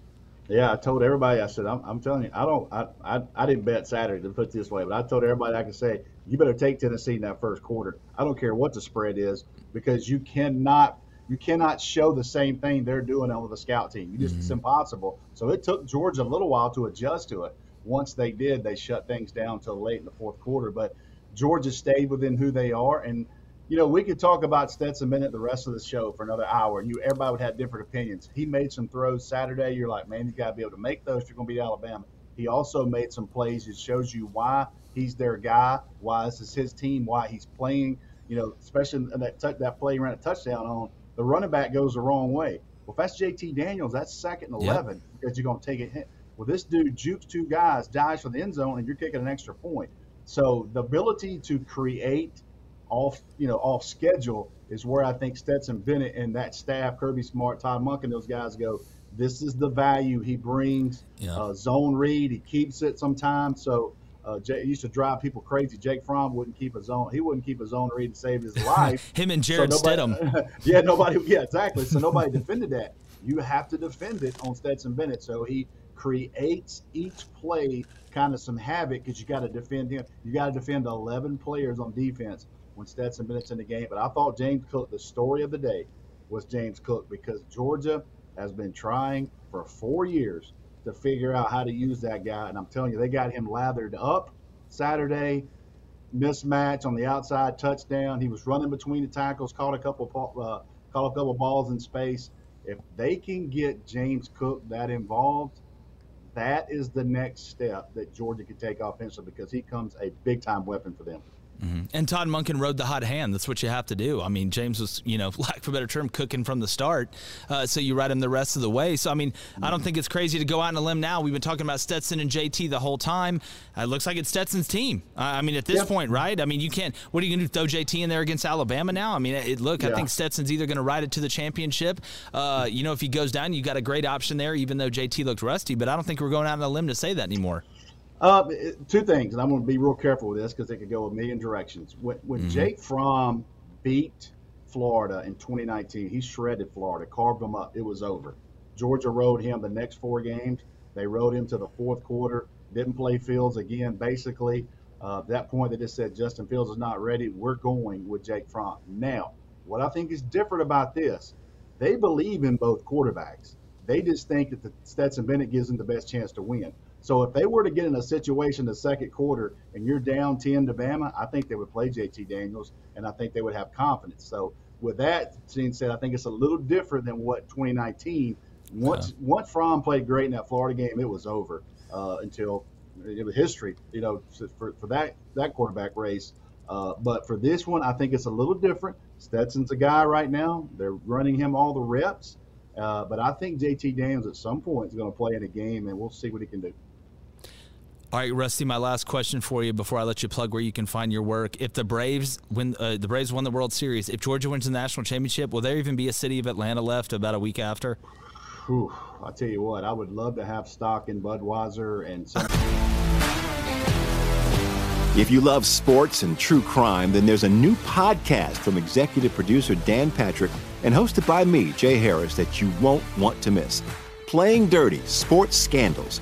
Speaker 11: Yeah, I told everybody. I said, I'm, I'm telling you, I don't. I, I I didn't bet Saturday to put it this way, but I told everybody I could say, you better take Tennessee in that first quarter. I don't care what the spread is because you cannot you cannot show the same thing they're doing on the scout team. You just it's mm-hmm. impossible. So it took Georgia a little while to adjust to it. Once they did, they shut things down until late in the fourth quarter. But Georgia stayed within who they are, and you know we could talk about Stetson Bennett the rest of the show for another hour, and you everybody would have different opinions. He made some throws Saturday. You're like, man, he's got to be able to make those if you're going to beat Alabama. He also made some plays. It shows you why he's their guy, why this is his team, why he's playing. You know, especially that tou- that play he ran a touchdown on. the running back goes the wrong way. Well, if that's JT Daniels, that's second and
Speaker 8: Yep.
Speaker 11: 11 because you're going to take it. hit. Well, this dude jukes two guys, dives for the end zone, and you're kicking an extra point. So the ability to create off, you know, off schedule is where I think Stetson Bennett and that staff, Kirby Smart, Todd Monk, and those guys go. This is the value he brings.
Speaker 8: Yeah.
Speaker 11: Uh, zone read, he keeps it sometimes. So uh, Jay, used to drive people crazy. Jake Fromm wouldn't keep a zone. He wouldn't keep a zone read to save his life.
Speaker 8: Him and
Speaker 11: So
Speaker 8: Jared
Speaker 11: nobody-
Speaker 8: Stidham.
Speaker 11: yeah, nobody. Yeah, exactly. So nobody defended that. You have to defend it on Stetson Bennett. So he creates each play kind of some havoc because you got to defend him. You got to defend 11 players on defense when Stetson Bennett's in the game. But I thought James Cook, the story of the day, was James Cook because Georgia has been trying for four years to figure out how to use that guy. And I'm telling you, they got him lathered up Saturday mismatch on the outside touchdown. He was running between the tackles, caught a couple uh, caught a couple balls in space. If they can get James Cook that involved, that is the next step that Georgia could take offensively because he comes a big time weapon for them.
Speaker 8: And Todd Monken rode the hot hand. That's what you have to do. I mean, James was, you know, lack of a better term, cooking from the start. Uh, so you ride him the rest of the way. So, I mean, I don't think it's crazy to go out on a limb now. We've been talking about Stetson and JT the whole time. Uh, it looks like it's Stetson's team. Uh, I mean, at this
Speaker 11: Yeah.
Speaker 8: point, right? I mean, you can't, what are you going to do? Throw JT in there against Alabama now? I mean, it, look, I think Stetson's either going to ride it to the championship. Uh, you know, if he goes down, you got a great option there, even though JT looked rusty. But I don't think we're going out on a limb to say that anymore.
Speaker 11: Uh, two things, and I'm going to be real careful with this because it could go a million directions. When, when
Speaker 8: Mhm.
Speaker 11: Jake Fromm beat Florida in 2019, he shredded Florida, carved them up. It was over. Georgia rode him the next four games. They rode him to the fourth quarter. Didn't play Fields again. Basically, uh, at that point, they just said Justin Fields is not ready. We're going with Jake Fromm. Now, what I think is different about this, they believe in both quarterbacks. They just think that the Stetson Bennett gives them the best chance to win. So if they were to get in a situation the second quarter and you're down 10 to Bama, I think they would play JT Daniels and I think they would have confidence. So with that being said, I think it's a little different than what 2019. Once once Fromm played great in that Florida game, it was over uh, until it was history, you know, for, for that that quarterback race. Uh, but for this one, I think it's a little different. Stetson's a guy right now. They're running him all the reps. Uh, but I think JT Daniels at some point is going to play in a game, and we'll see what he can do.
Speaker 8: All right, Rusty. My last question for you before I let you plug where you can find your work. If the Braves win, uh, the Braves won the World Series. If Georgia wins the national championship, will there even be a city of Atlanta left about a week after?
Speaker 11: Whew, I tell you what, I would love to have stock in Budweiser and some.
Speaker 5: If you love sports and true crime, then there's a new podcast from executive producer Dan Patrick and hosted by me, Jay Harris, that you won't want to miss. Playing Dirty Sports Scandals.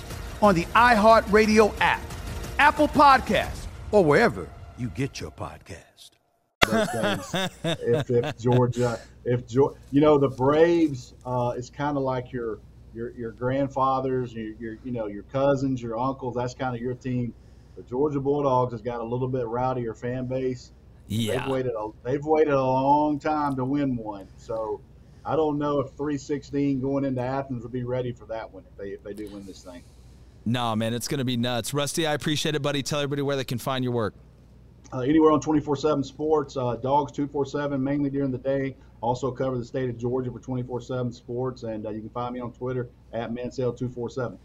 Speaker 7: on the iHeartRadio app, Apple Podcasts, or wherever you get your podcast.
Speaker 11: if, if Georgia, if Georgia, you know, the Braves, uh, it's kind of like your your your grandfathers, your, your you know your cousins, your uncles. That's kind of your team. The Georgia Bulldogs has got a little bit rowdier fan base.
Speaker 8: Yeah.
Speaker 11: They've waited a, they've waited a long time to win one. So I don't know if 316 going into Athens would be ready for that one if they if they do win this thing.
Speaker 8: No, man, it's going to be nuts. Rusty, I appreciate it, buddy. Tell everybody where they can find your work.
Speaker 11: Uh, anywhere on 24/7 Sports, uh, Dogs 247 mainly during the day. Also cover the state of Georgia for 24/7 Sports, and uh, you can find me on Twitter at Mansell 247.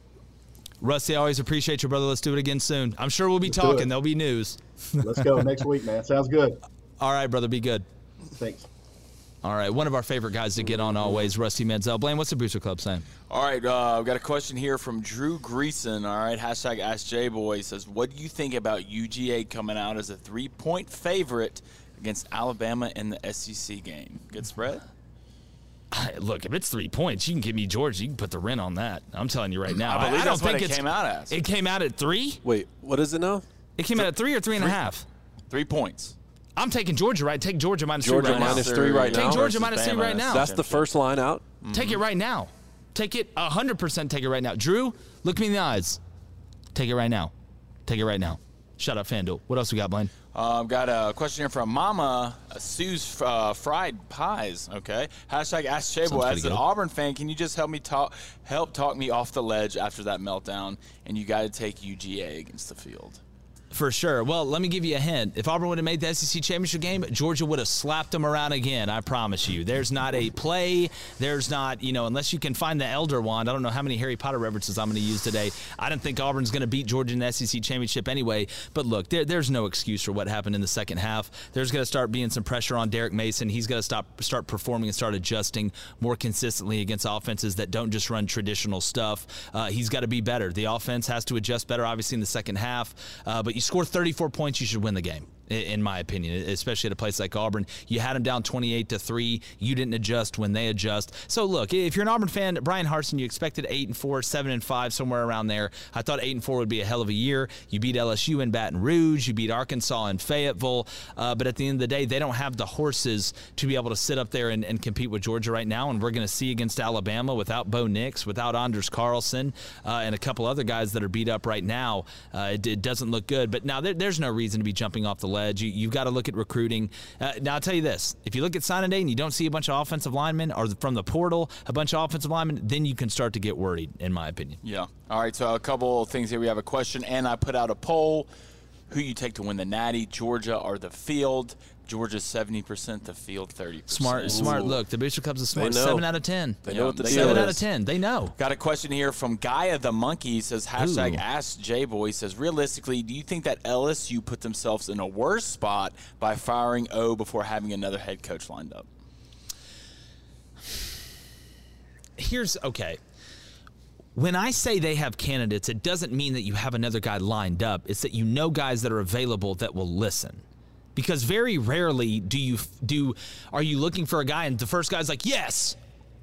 Speaker 8: Rusty, I always appreciate you, brother. Let's do it again soon. I'm sure we'll be
Speaker 11: Let's
Speaker 8: talking. There'll be news.
Speaker 11: Let's go next week, man. Sounds good.
Speaker 8: All right, brother. Be good.
Speaker 11: Thanks.
Speaker 8: All right. One of our favorite guys to get on always, Rusty Mansell. Blaine, what's the Booster Club saying?
Speaker 14: All right, uh, I've got a question here from Drew Greason. All right, hashtag AskJBoy says, "What do you think about UGA coming out as a three-point favorite against Alabama in the SEC game? Good spread."
Speaker 8: Look, if it's three points, you can give me Georgia. You can put the rent on that. I'm telling you right now.
Speaker 14: I believe
Speaker 8: don't
Speaker 14: that's what
Speaker 8: think
Speaker 14: it came out as.
Speaker 8: It came out at three.
Speaker 10: Wait, what is it now?
Speaker 8: It came out at three or three and a half.
Speaker 14: Three points.
Speaker 8: I'm taking Georgia. Right? Take Georgia minus
Speaker 10: Georgia
Speaker 8: three right
Speaker 10: minus
Speaker 8: now.
Speaker 10: three right
Speaker 8: Take
Speaker 10: now.
Speaker 8: Georgia minus three right now.
Speaker 10: That's the first line out.
Speaker 8: Take it right now. Take it 100% take it right now. Drew, look me in the eyes. Take it right now. Take it right now. Shut up, FanDuel. What else we got, Blaine?
Speaker 14: Uh, I've got a question here from Mama uh, Sue's uh, Fried Pies. Okay, hashtag Ask
Speaker 8: Sounds
Speaker 14: Chabo.
Speaker 8: pretty
Speaker 14: As an
Speaker 8: good.
Speaker 14: Auburn fan, can you just help me talk, help talk me off the ledge after that meltdown? And you got to take UGA against the field.
Speaker 8: For sure. Well, let me give you a hint. If Auburn would have made the SEC championship game, Georgia would have slapped them around again. I promise you. There's not a play. There's not, you know, unless you can find the Elder Wand. I don't know how many Harry Potter references I'm going to use today. I didn't think Auburn's going to beat Georgia in the SEC championship anyway. But look, there, there's no excuse for what happened in the second half. There's going to start being some pressure on Derek Mason. He's going to stop, start performing and start adjusting more consistently against offenses that don't just run traditional stuff. Uh, he's got to be better. The offense has to adjust better, obviously, in the second half. Uh, but you score 34 points, you should win the game. In my opinion, especially at a place like Auburn, you had them down 28 to three. You didn't adjust when they adjust. So look, if you're an Auburn fan, Brian Harson, you expected eight and four, seven and five, somewhere around there. I thought eight and four would be a hell of a year. You beat LSU in Baton Rouge, you beat Arkansas in Fayetteville, uh, but at the end of the day, they don't have the horses to be able to sit up there and, and compete with Georgia right now. And we're going to see against Alabama without Bo Nix, without Anders Carlson, uh, and a couple other guys that are beat up right now. Uh, it, it doesn't look good. But now there, there's no reason to be jumping off the ledge. You, you've got to look at recruiting. Uh, now I'll tell you this: if you look at signing day and you don't see a bunch of offensive linemen, or from the portal a bunch of offensive linemen, then you can start to get worried, in my opinion.
Speaker 14: Yeah. All right. So a couple things here. We have a question, and I put out a poll: Who you take to win the Natty, Georgia or the field? Georgia's seventy percent, the field thirty percent.
Speaker 8: Smart, smart. Look, the Booster Club's a smart. Seven out of ten.
Speaker 14: They know what the deal
Speaker 8: seven out of ten. They know.
Speaker 14: Got a question here from Gaia the Monkey. He says hashtag
Speaker 8: Ooh.
Speaker 14: Ask J Boy. Says realistically, do you think that LSU put themselves in a worse spot by firing O before having another head coach lined up?
Speaker 8: here's okay. When I say they have candidates, it doesn't mean that you have another guy lined up. It's that you know guys that are available that will listen. Because very rarely do you do are you looking for a guy and the first guy's like yes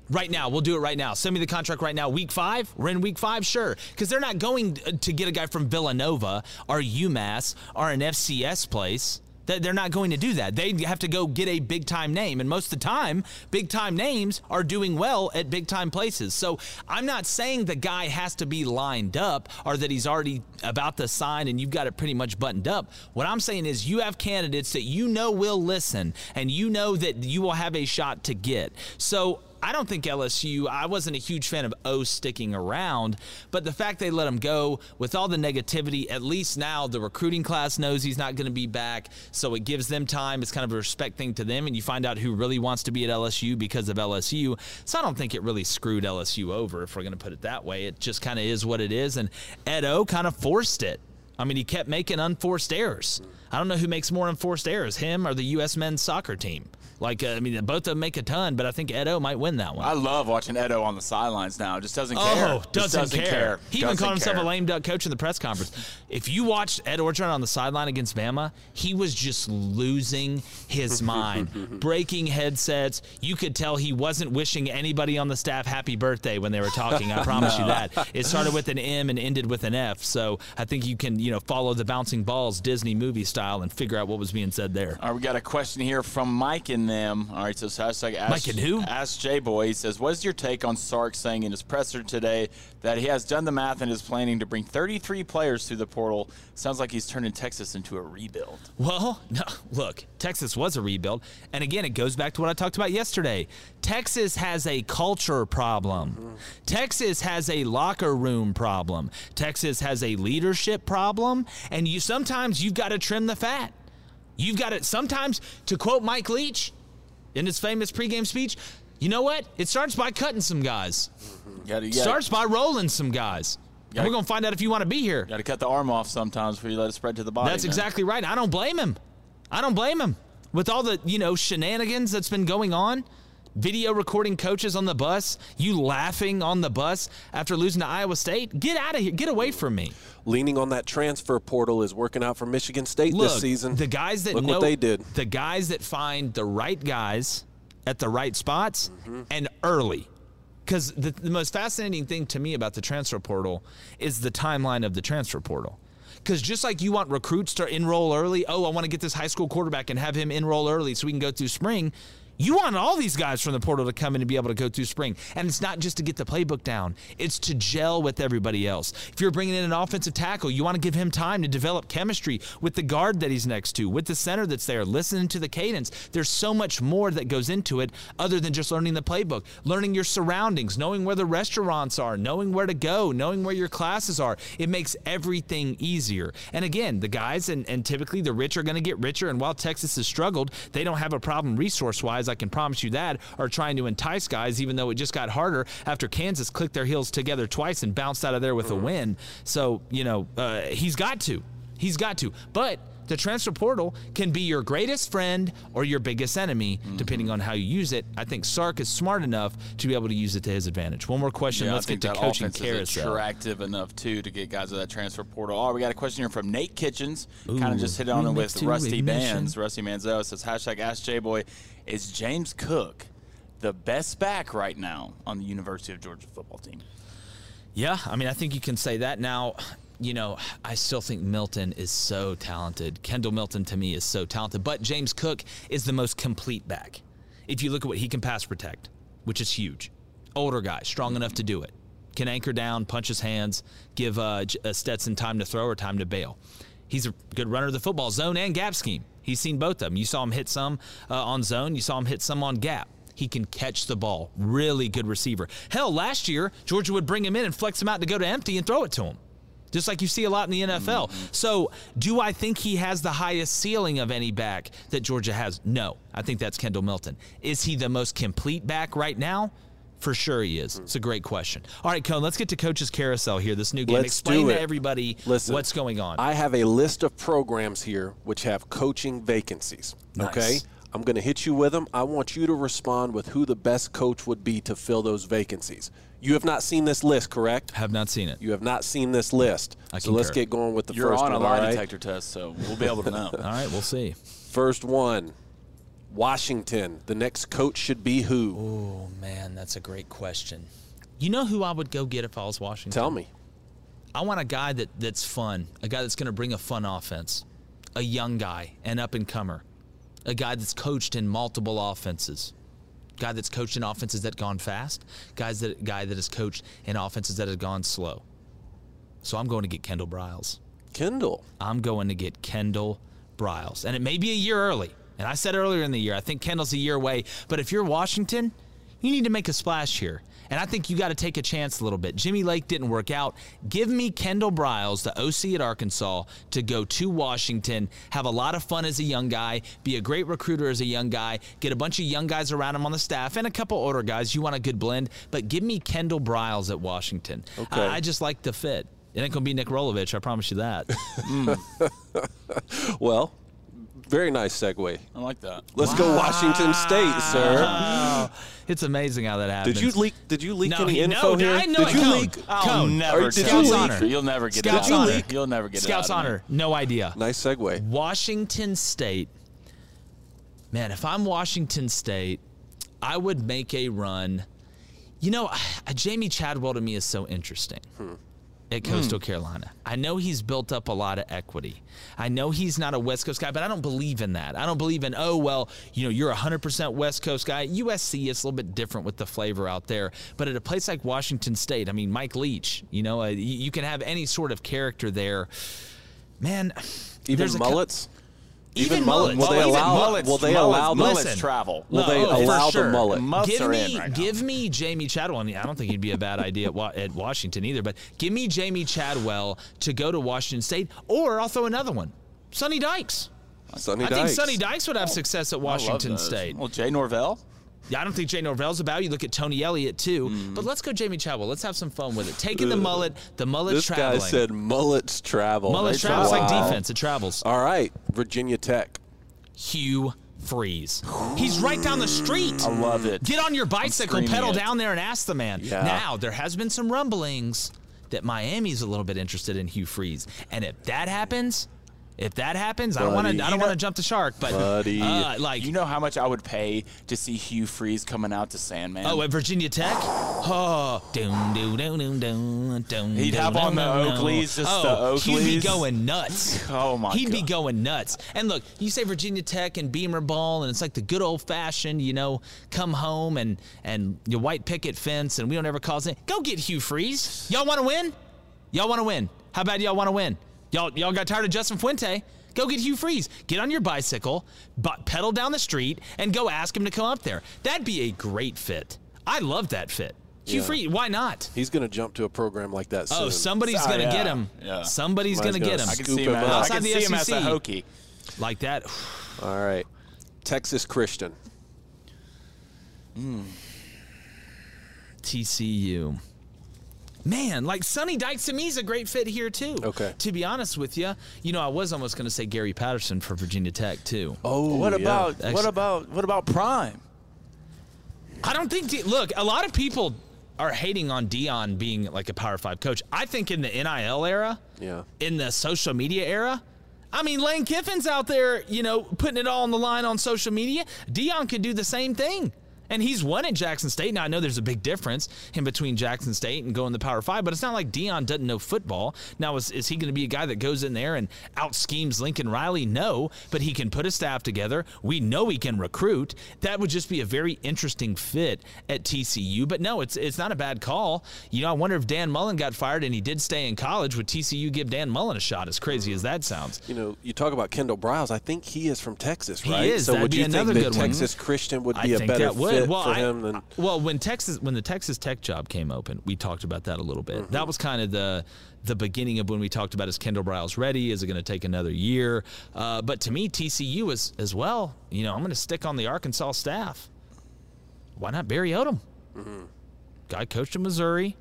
Speaker 8: right now we'll do it right now. Send me the contract right now. Week five? We're in week five? Sure. Because they're not going uh, to get a guy from villanova or umass or an fcs place they're not going to do that. They have to go get a big time name. And most of the time, big time names are doing well at big time places. So I'm not saying the guy has to be lined up or that he's already about to sign and you've got it pretty much buttoned up. What I'm saying is you have candidates that you know will listen and you know that you will have a shot to get. So I don't think LSU, I wasn't a huge fan of O sticking around, but the fact they let him go with all the negativity, at least now the recruiting class knows he's not going to be back. So it gives them time. It's kind of a respect thing to them. And you find out who really wants to be at LSU because of LSU. So I don't think it really screwed LSU over, if we're going to put it that way. It just kind of is what it is. And Ed O kind of forced it. I mean, he kept making unforced errors. I don't know who makes more unforced errors, him or the U.S. men's soccer team. Like, uh, I mean, both of them make a ton, but I think Edo might win that one.
Speaker 14: I love watching Edo on the sidelines now. Just doesn't
Speaker 8: oh,
Speaker 14: care.
Speaker 8: Oh, doesn't,
Speaker 14: doesn't
Speaker 8: care.
Speaker 14: care.
Speaker 8: He
Speaker 14: doesn't
Speaker 8: even called himself
Speaker 14: care.
Speaker 8: a lame duck coach in the press conference. if you watched Ed Orgeron on the sideline against Bama, he was just losing his mind, breaking headsets. You could tell he wasn't wishing anybody on the staff happy birthday when they were talking. I promise
Speaker 14: No.
Speaker 8: you that. It started with an M and ended with an F. So I think you can, you know, follow the bouncing balls Disney movie style and figure out what was being said there.
Speaker 14: All right, we got a question here from Mike and them. All right, so it's hashtag ask,
Speaker 8: Mike and who?
Speaker 14: Ask J Boy. He says, "What is your take on Sark saying in his presser today that he has done the math and is planning to bring 33 players through the portal? Sounds like he's turning Texas into a rebuild."
Speaker 8: Well, no, look, Texas was a rebuild. And again, it goes back to what I talked about yesterday. Texas has a culture problem. Texas has a locker room problem. Texas has a leadership problem. And you sometimes you've got to trim the fat. You've got to sometimes, to quote Mike Leach in his famous pregame speech, you know what? It starts by cutting some guys. Mm-hmm.
Speaker 14: Gotta,
Speaker 8: It starts by rolling some guys.
Speaker 14: Gotta-
Speaker 8: we're going to find out if you want to be here.
Speaker 14: Got to cut the arm off sometimes before you let it spread to the body.
Speaker 8: That's
Speaker 14: man.
Speaker 8: exactly right. I don't blame him. I don't blame him. With all the, you know, shenanigans that's been going on, video recording coaches on the bus, you laughing on the bus after losing to Iowa State, get out of here. Get away from me.
Speaker 10: Leaning on that transfer portal is working out for Michigan State
Speaker 8: Look,
Speaker 10: this season.
Speaker 8: the guys that
Speaker 10: Look
Speaker 8: know
Speaker 10: what they did.
Speaker 8: the guys that find the right guys at the right spots
Speaker 10: Mm-hmm.
Speaker 8: and early. Because the, the most fascinating thing to me about the transfer portal is the timeline of the transfer portal. Because just like you want recruits to enroll early, oh, I want to get this high school quarterback and have him enroll early so we can go through spring. You want all these guys from the portal to come in and be able to go through spring. And it's not just to get the playbook down, it's to gel with everybody else. If you're bringing in an offensive tackle, you want to give him time to develop chemistry with the guard that he's next to, with the center that's there, listening to the cadence. There's so much more that goes into it other than just learning the playbook, learning your surroundings, knowing where the restaurants are, knowing where to go, knowing where your classes are. It makes everything easier. And again, the guys and, and typically the rich are going to get richer. And while Texas has struggled, they don't have a problem resource wise. I can promise you that, are trying to entice guys, even though it just got harder after Kansas clicked their heels together twice and bounced out of there with a win. So, you know, uh, he's got to. He's got to. But the transfer portal can be your greatest friend or your biggest enemy, depending on how you use it. I think Sark is smart enough to be able to use it to his advantage. One more question.
Speaker 14: Yeah,
Speaker 8: Let's get to
Speaker 14: that
Speaker 8: coaching carousel.
Speaker 14: attractive enough too to get guys to that transfer portal. Oh, we got a question here from Nate Kitchens. kind of just hit on it with Rusty. Bands. Rusty Mansell says hashtag Ask J Boy. Is James Cook the best back right now on the University of Georgia football team?
Speaker 8: Yeah, I mean, I think you can say that now. You know, I still think Milton is so talented. Kendall Milton to me is so talented, but James Cook is the most complete back. If you look at what he can pass protect, which is huge. Older guy, strong enough to do it. Can anchor down, punch his hands, give uh, uh, Stetson time to throw or time to bail. He's a good runner of the football, zone and gap scheme. He's seen both of them. You saw him hit some uh, on zone, you saw him hit some on gap. He can catch the ball. Really good receiver. Hell, last year, Georgia would bring him in and flex him out to go to empty and throw it to him. Just like you see a lot in the NFL. So, do I think he has the highest ceiling of any back that Georgia has? No. I think that's Kendall Milton. Is he the most complete back right now? For sure he is. It's a great question. All right, Cone, let's get to Coach's Carousel here, this new game.
Speaker 10: Let's
Speaker 8: Explain
Speaker 10: do
Speaker 8: to
Speaker 10: it.
Speaker 8: everybody
Speaker 10: Listen,
Speaker 8: what's going on.
Speaker 10: I have a list of programs here which have coaching vacancies. Okay? I'm going to hit you with them. I want you to respond with who the best coach would be to fill those vacancies. You have not seen this list, correct?
Speaker 8: Have not seen it.
Speaker 10: You have not seen this list.
Speaker 8: I
Speaker 10: so let's get going with the
Speaker 14: You're
Speaker 10: first
Speaker 14: on a lie
Speaker 10: all right?
Speaker 14: detector test, so we'll be able to know.
Speaker 8: All right, we'll see.
Speaker 10: First one, Washington. The next coach should be who?
Speaker 8: Oh man, that's a great question. You know who I would go get if I was Washington?
Speaker 10: Tell me.
Speaker 8: I want a guy that, that's fun, a guy that's going to bring a fun offense, a young guy, an up and comer, a guy that's coached in multiple offenses, guy that's coached in offenses that gone fast, guys that guy that has coached in offenses that have gone slow. So I'm going to get Kendal Briles.
Speaker 10: Kendall.
Speaker 8: I'm going to get Kendal Briles, and it may be a year early. And I said earlier in the year, I think Kendall's a year away. But if you're Washington, you need to make a splash here. And I think you got to take a chance a little bit. Jimmy Lake didn't work out. Give me Kendal Briles, the OC at Arkansas, to go to Washington, have a lot of fun as a young guy, be a great recruiter as a young guy, get a bunch of young guys around him on the staff, and a couple older guys. You want a good blend, but give me Kendal Briles at Washington.
Speaker 10: Okay.
Speaker 8: I, I just like the fit. It ain't going to be Nick Rolovich, I promise you that.
Speaker 10: Well, very nice segue.
Speaker 14: I like that.
Speaker 10: Let's go Washington State, sir.
Speaker 8: Wow. It's amazing how that happens.
Speaker 10: Did you leak? Did you leak
Speaker 8: No,
Speaker 10: any
Speaker 8: he-
Speaker 10: info
Speaker 8: no,
Speaker 10: here?
Speaker 8: I know
Speaker 10: did you
Speaker 8: Cone.
Speaker 10: leak?
Speaker 14: I'll
Speaker 8: Cone.
Speaker 14: never.
Speaker 10: Or did
Speaker 14: Scouts
Speaker 10: you
Speaker 14: honor.
Speaker 10: leak?
Speaker 14: You'll never get
Speaker 8: Scouts
Speaker 14: it out.
Speaker 8: honor.
Speaker 14: You'll never get
Speaker 8: Scouts
Speaker 14: it out
Speaker 8: honor. No idea.
Speaker 10: Nice segue.
Speaker 8: Washington State. Man, if I'm Washington State, I would make a run. You know, Jamey Chadwell to me is so interesting hmm. At Coastal Carolina. I know he's built up a lot of equity. I know he's not a West Coast guy, but I don't believe in that. I don't believe in, oh, well, you know, you're a 100% West Coast guy. USC is a little bit different with the flavor out there. But at a place like Washington State, I mean, Mike Leach, you know, uh, you, you can have any sort of character there. Man,
Speaker 10: Even
Speaker 8: there's a cou-
Speaker 10: mullets.
Speaker 8: even
Speaker 10: mullet-
Speaker 8: mullets.
Speaker 10: Will they
Speaker 8: Even
Speaker 10: allow?
Speaker 8: mullets.
Speaker 10: will they
Speaker 14: mullets-
Speaker 10: allow the
Speaker 14: mullets
Speaker 8: Listen.
Speaker 14: travel.
Speaker 10: Will
Speaker 8: No,
Speaker 10: they
Speaker 8: oh, for
Speaker 10: allow
Speaker 8: sure.
Speaker 10: the mullet?
Speaker 14: Muffs
Speaker 8: give
Speaker 14: are
Speaker 8: me,
Speaker 14: in right
Speaker 8: give me Jamey Chadwell. I, mean, I don't think he'd be a bad idea at, Wa- at Washington either. But give me Jamey Chadwell to go to Washington State, or I'll throw another one, Sonny Dykes.
Speaker 10: Sonny
Speaker 8: I think
Speaker 10: Dykes.
Speaker 8: Sonny Dykes would have oh, success at Washington. State.
Speaker 14: Well, Jay Norvell.
Speaker 8: Yeah, I don't think Jay Norvell's about. You look at Tony Elliott too. Mm-hmm. But let's go Jamey Chadwell. Let's have some fun with it. Taking the mullet, the mullet
Speaker 10: This
Speaker 8: traveling.
Speaker 10: guy said mullets travel.
Speaker 8: Mullets
Speaker 10: They
Speaker 8: travels like defense. It travels.
Speaker 10: All right, Virginia Tech.
Speaker 8: Hugh Freeze. He's right down the street.
Speaker 14: I love it.
Speaker 8: Get on your bicycle, pedal
Speaker 14: it.
Speaker 8: down there, and ask the man.
Speaker 10: Yeah.
Speaker 8: Now, there has been some rumblings that Miami's a little bit interested in Hugh Freeze, and if that happens, if that happens, I don't want to. I don't want to jump the shark, but
Speaker 10: Buddy.
Speaker 8: uh, like
Speaker 14: You know how much I would pay to see Hugh Freeze coming out to Sandman?
Speaker 8: Oh, at Virginia Tech? Oh, doom, doom, doom, doom, doom, doom,
Speaker 14: He'd have on the. Oakleys, just
Speaker 8: oh,
Speaker 14: the
Speaker 8: He'd be going nuts.
Speaker 14: Oh, my
Speaker 8: He'd be going nuts. And look, you say Virginia Tech and Beamer Ball, and it's like the good old fashioned, you know, come home and and your white picket fence, and we don't ever cause it. Go get Hugh Freeze. Y'all want to win? Y'all want to win? How bad y'all want to win? Y'all y'all got tired of Justin Fuente? Go get Hugh Freeze. Get on your bicycle, but pedal down the street, and go ask him to come up there. That'd be a great fit. I love that fit. Hugh
Speaker 10: Yeah.
Speaker 8: Freeze, why not?
Speaker 10: He's going to jump to a program like that oh, soon.
Speaker 8: Oh, somebody's
Speaker 14: Oh,
Speaker 8: gonna
Speaker 14: yeah.
Speaker 8: get him.
Speaker 14: Yeah.
Speaker 8: Somebody's gonna get him.
Speaker 14: I can see him,
Speaker 10: him
Speaker 14: as. I
Speaker 8: Outside
Speaker 14: can
Speaker 8: the
Speaker 14: see him as a
Speaker 8: SEC.
Speaker 14: hokey.
Speaker 8: like that.
Speaker 10: All right, Texas Christian.
Speaker 8: TCU. Man, like Sonny Dykes to me is a great fit here too.
Speaker 10: Okay.
Speaker 8: To be honest with you, you know I was almost going to say Gary Patterson for Virginia Tech too.
Speaker 10: Oh,
Speaker 14: What
Speaker 10: yeah.
Speaker 14: about
Speaker 8: Actually-
Speaker 14: what about what about Prime?
Speaker 8: I don't think. De- look, a lot of people are hating on Deion being like a Power Five coach. I think in the NIL era,
Speaker 10: Yeah.
Speaker 8: in the social media era. I mean, Lane Kiffin's out there, you know, putting it all on the line on social media. Deion could do the same thing. And he's won at Jackson State. Now, I know there's a big difference in between Jackson State and going the Power Five, but it's not like Deion doesn't know football. Now, is, is he going to be a guy that goes in there and out schemes Lincoln Riley? No, but he can put a staff together. We know he can recruit. That would just be a very interesting fit at TCU. But no, it's it's not a bad call. You know, I wonder if Dan Mullen got fired and he did stay in college. Would TCU give Dan Mullen a shot? As crazy as that sounds.
Speaker 10: You know, you talk about Kendal Briles. I think he is from Texas,
Speaker 8: He
Speaker 10: right?
Speaker 8: is.
Speaker 10: So
Speaker 8: That'd
Speaker 10: would
Speaker 8: be
Speaker 10: you
Speaker 8: another
Speaker 10: think
Speaker 8: good
Speaker 10: that
Speaker 8: one.
Speaker 10: Texas Christian would be a
Speaker 8: think
Speaker 10: better
Speaker 8: would.
Speaker 10: Fit
Speaker 8: well,
Speaker 10: for
Speaker 8: I-
Speaker 10: him than?
Speaker 8: well, when Texas when the Texas Tech job came open, we talked about that a little bit.
Speaker 10: Mm-hmm.
Speaker 8: That was kind of the the beginning of when we talked about is Kendal Briles ready? Is it going to take another year? Uh, but to me, TCU is as well. You know, I'm going to stick on the Arkansas staff. Why not Barry Odom?
Speaker 10: Mm-hmm.
Speaker 8: Guy coached in Missouri,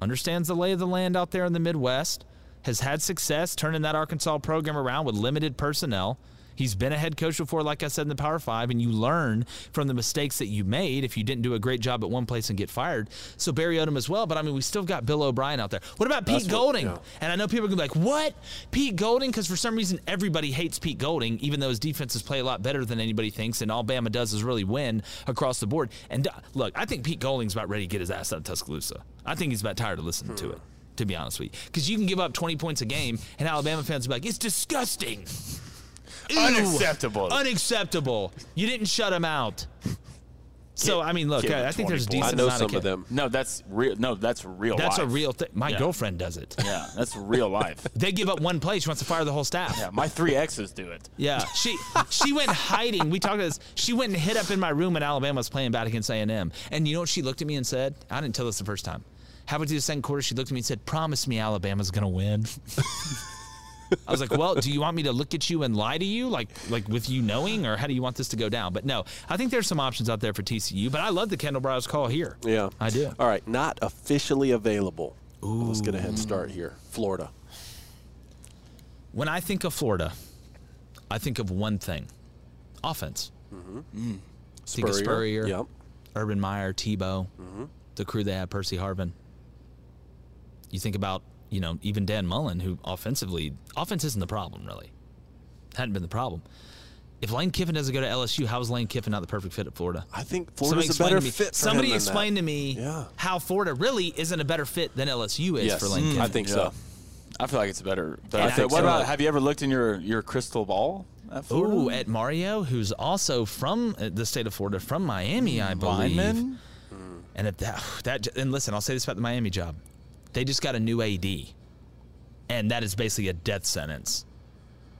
Speaker 8: understands the lay of the land out there in the Midwest, has had success turning that Arkansas program around with limited personnel. He's been a head coach before, like I said in the Power Five, and you learn from the mistakes that you made if you didn't do a great job at one place and get fired. So Barry Odom as well. But I mean, we still got Bill O'Brien out there. What about Pete
Speaker 10: That's what-
Speaker 8: Golding?
Speaker 10: yeah.
Speaker 8: And I know people are gonna be like, "What? Pete Golding?" Because for some reason everybody hates Pete Golding, even though his defenses play a lot better than anybody thinks, and all Bama does is really win across the board. And uh, look, I think Pete Golding's about ready to get his ass out of Tuscaloosa. I think he's about tired of listening to it. To be honest with you, because you can give up 20 points a game, and Alabama fans will be like, "It's disgusting." Ew.
Speaker 14: Unacceptable.
Speaker 8: Unacceptable. You didn't shut him out. So I mean, look, I, I think
Speaker 14: 20
Speaker 8: there's a
Speaker 14: points.
Speaker 8: decent amount ca-
Speaker 14: No, that's real. No, that's real.
Speaker 8: That's a real thing. My
Speaker 14: Yeah.
Speaker 8: girlfriend does it.
Speaker 14: Yeah, that's real life.
Speaker 8: They give up one play. She wants to fire the whole staff.
Speaker 14: Yeah, my three exes do it.
Speaker 8: Yeah, she she went hiding. We talked about this. She went and hid up in my room when Alabama was playing bad against A and M. And you know what she looked at me and said? I didn't tell this the first time. Halfway through the second quarter, she looked at me and said, "Promise me Alabama's gonna win." I was like, "Well, do you want me to look at you and lie to you, like like with you knowing, or how do you want this to go down?" But no, I think there's some options out there for TCU. But I love the Kendal Briles call here.
Speaker 10: Yeah,
Speaker 8: I do.
Speaker 10: All right, not officially available. Let's get a head start here. Florida.
Speaker 8: When I think of Florida, I think of one thing: offense.
Speaker 10: Mm-hmm.
Speaker 8: Think of
Speaker 10: Spurrier,
Speaker 8: Spurrier,
Speaker 10: yep.
Speaker 8: Urban Meyer, Tebow,
Speaker 10: Mm-hmm.
Speaker 8: the crew they had, Percy Harvin. You think about, you know, even Dan Mullen, who offensively, offense isn't the problem, really. Hadn't been the problem. If Lane Kiffin doesn't go to LSU, how is Lane Kiffin not the perfect fit at Florida?
Speaker 10: I think
Speaker 8: Somebody
Speaker 10: Florida's a better
Speaker 8: to me-
Speaker 10: fit for
Speaker 8: Somebody
Speaker 10: him than
Speaker 8: explain
Speaker 10: that.
Speaker 8: to me
Speaker 10: Yeah.
Speaker 8: how Florida really isn't a better fit than LSU is
Speaker 10: Yes,
Speaker 8: for Lane
Speaker 10: Mm,
Speaker 8: Kiffin.
Speaker 10: I think so.
Speaker 14: I feel like it's a better. But I
Speaker 8: I think
Speaker 14: what
Speaker 8: so.
Speaker 14: about? Have you ever looked in your your crystal ball? At Florida?
Speaker 8: Ooh, at Mario, who's also from uh, the state of Florida, from Miami, I believe.
Speaker 14: Lineman?
Speaker 8: And if that, that, and listen, I'll say this about the Miami job: they just got a new AD, and that is basically a death sentence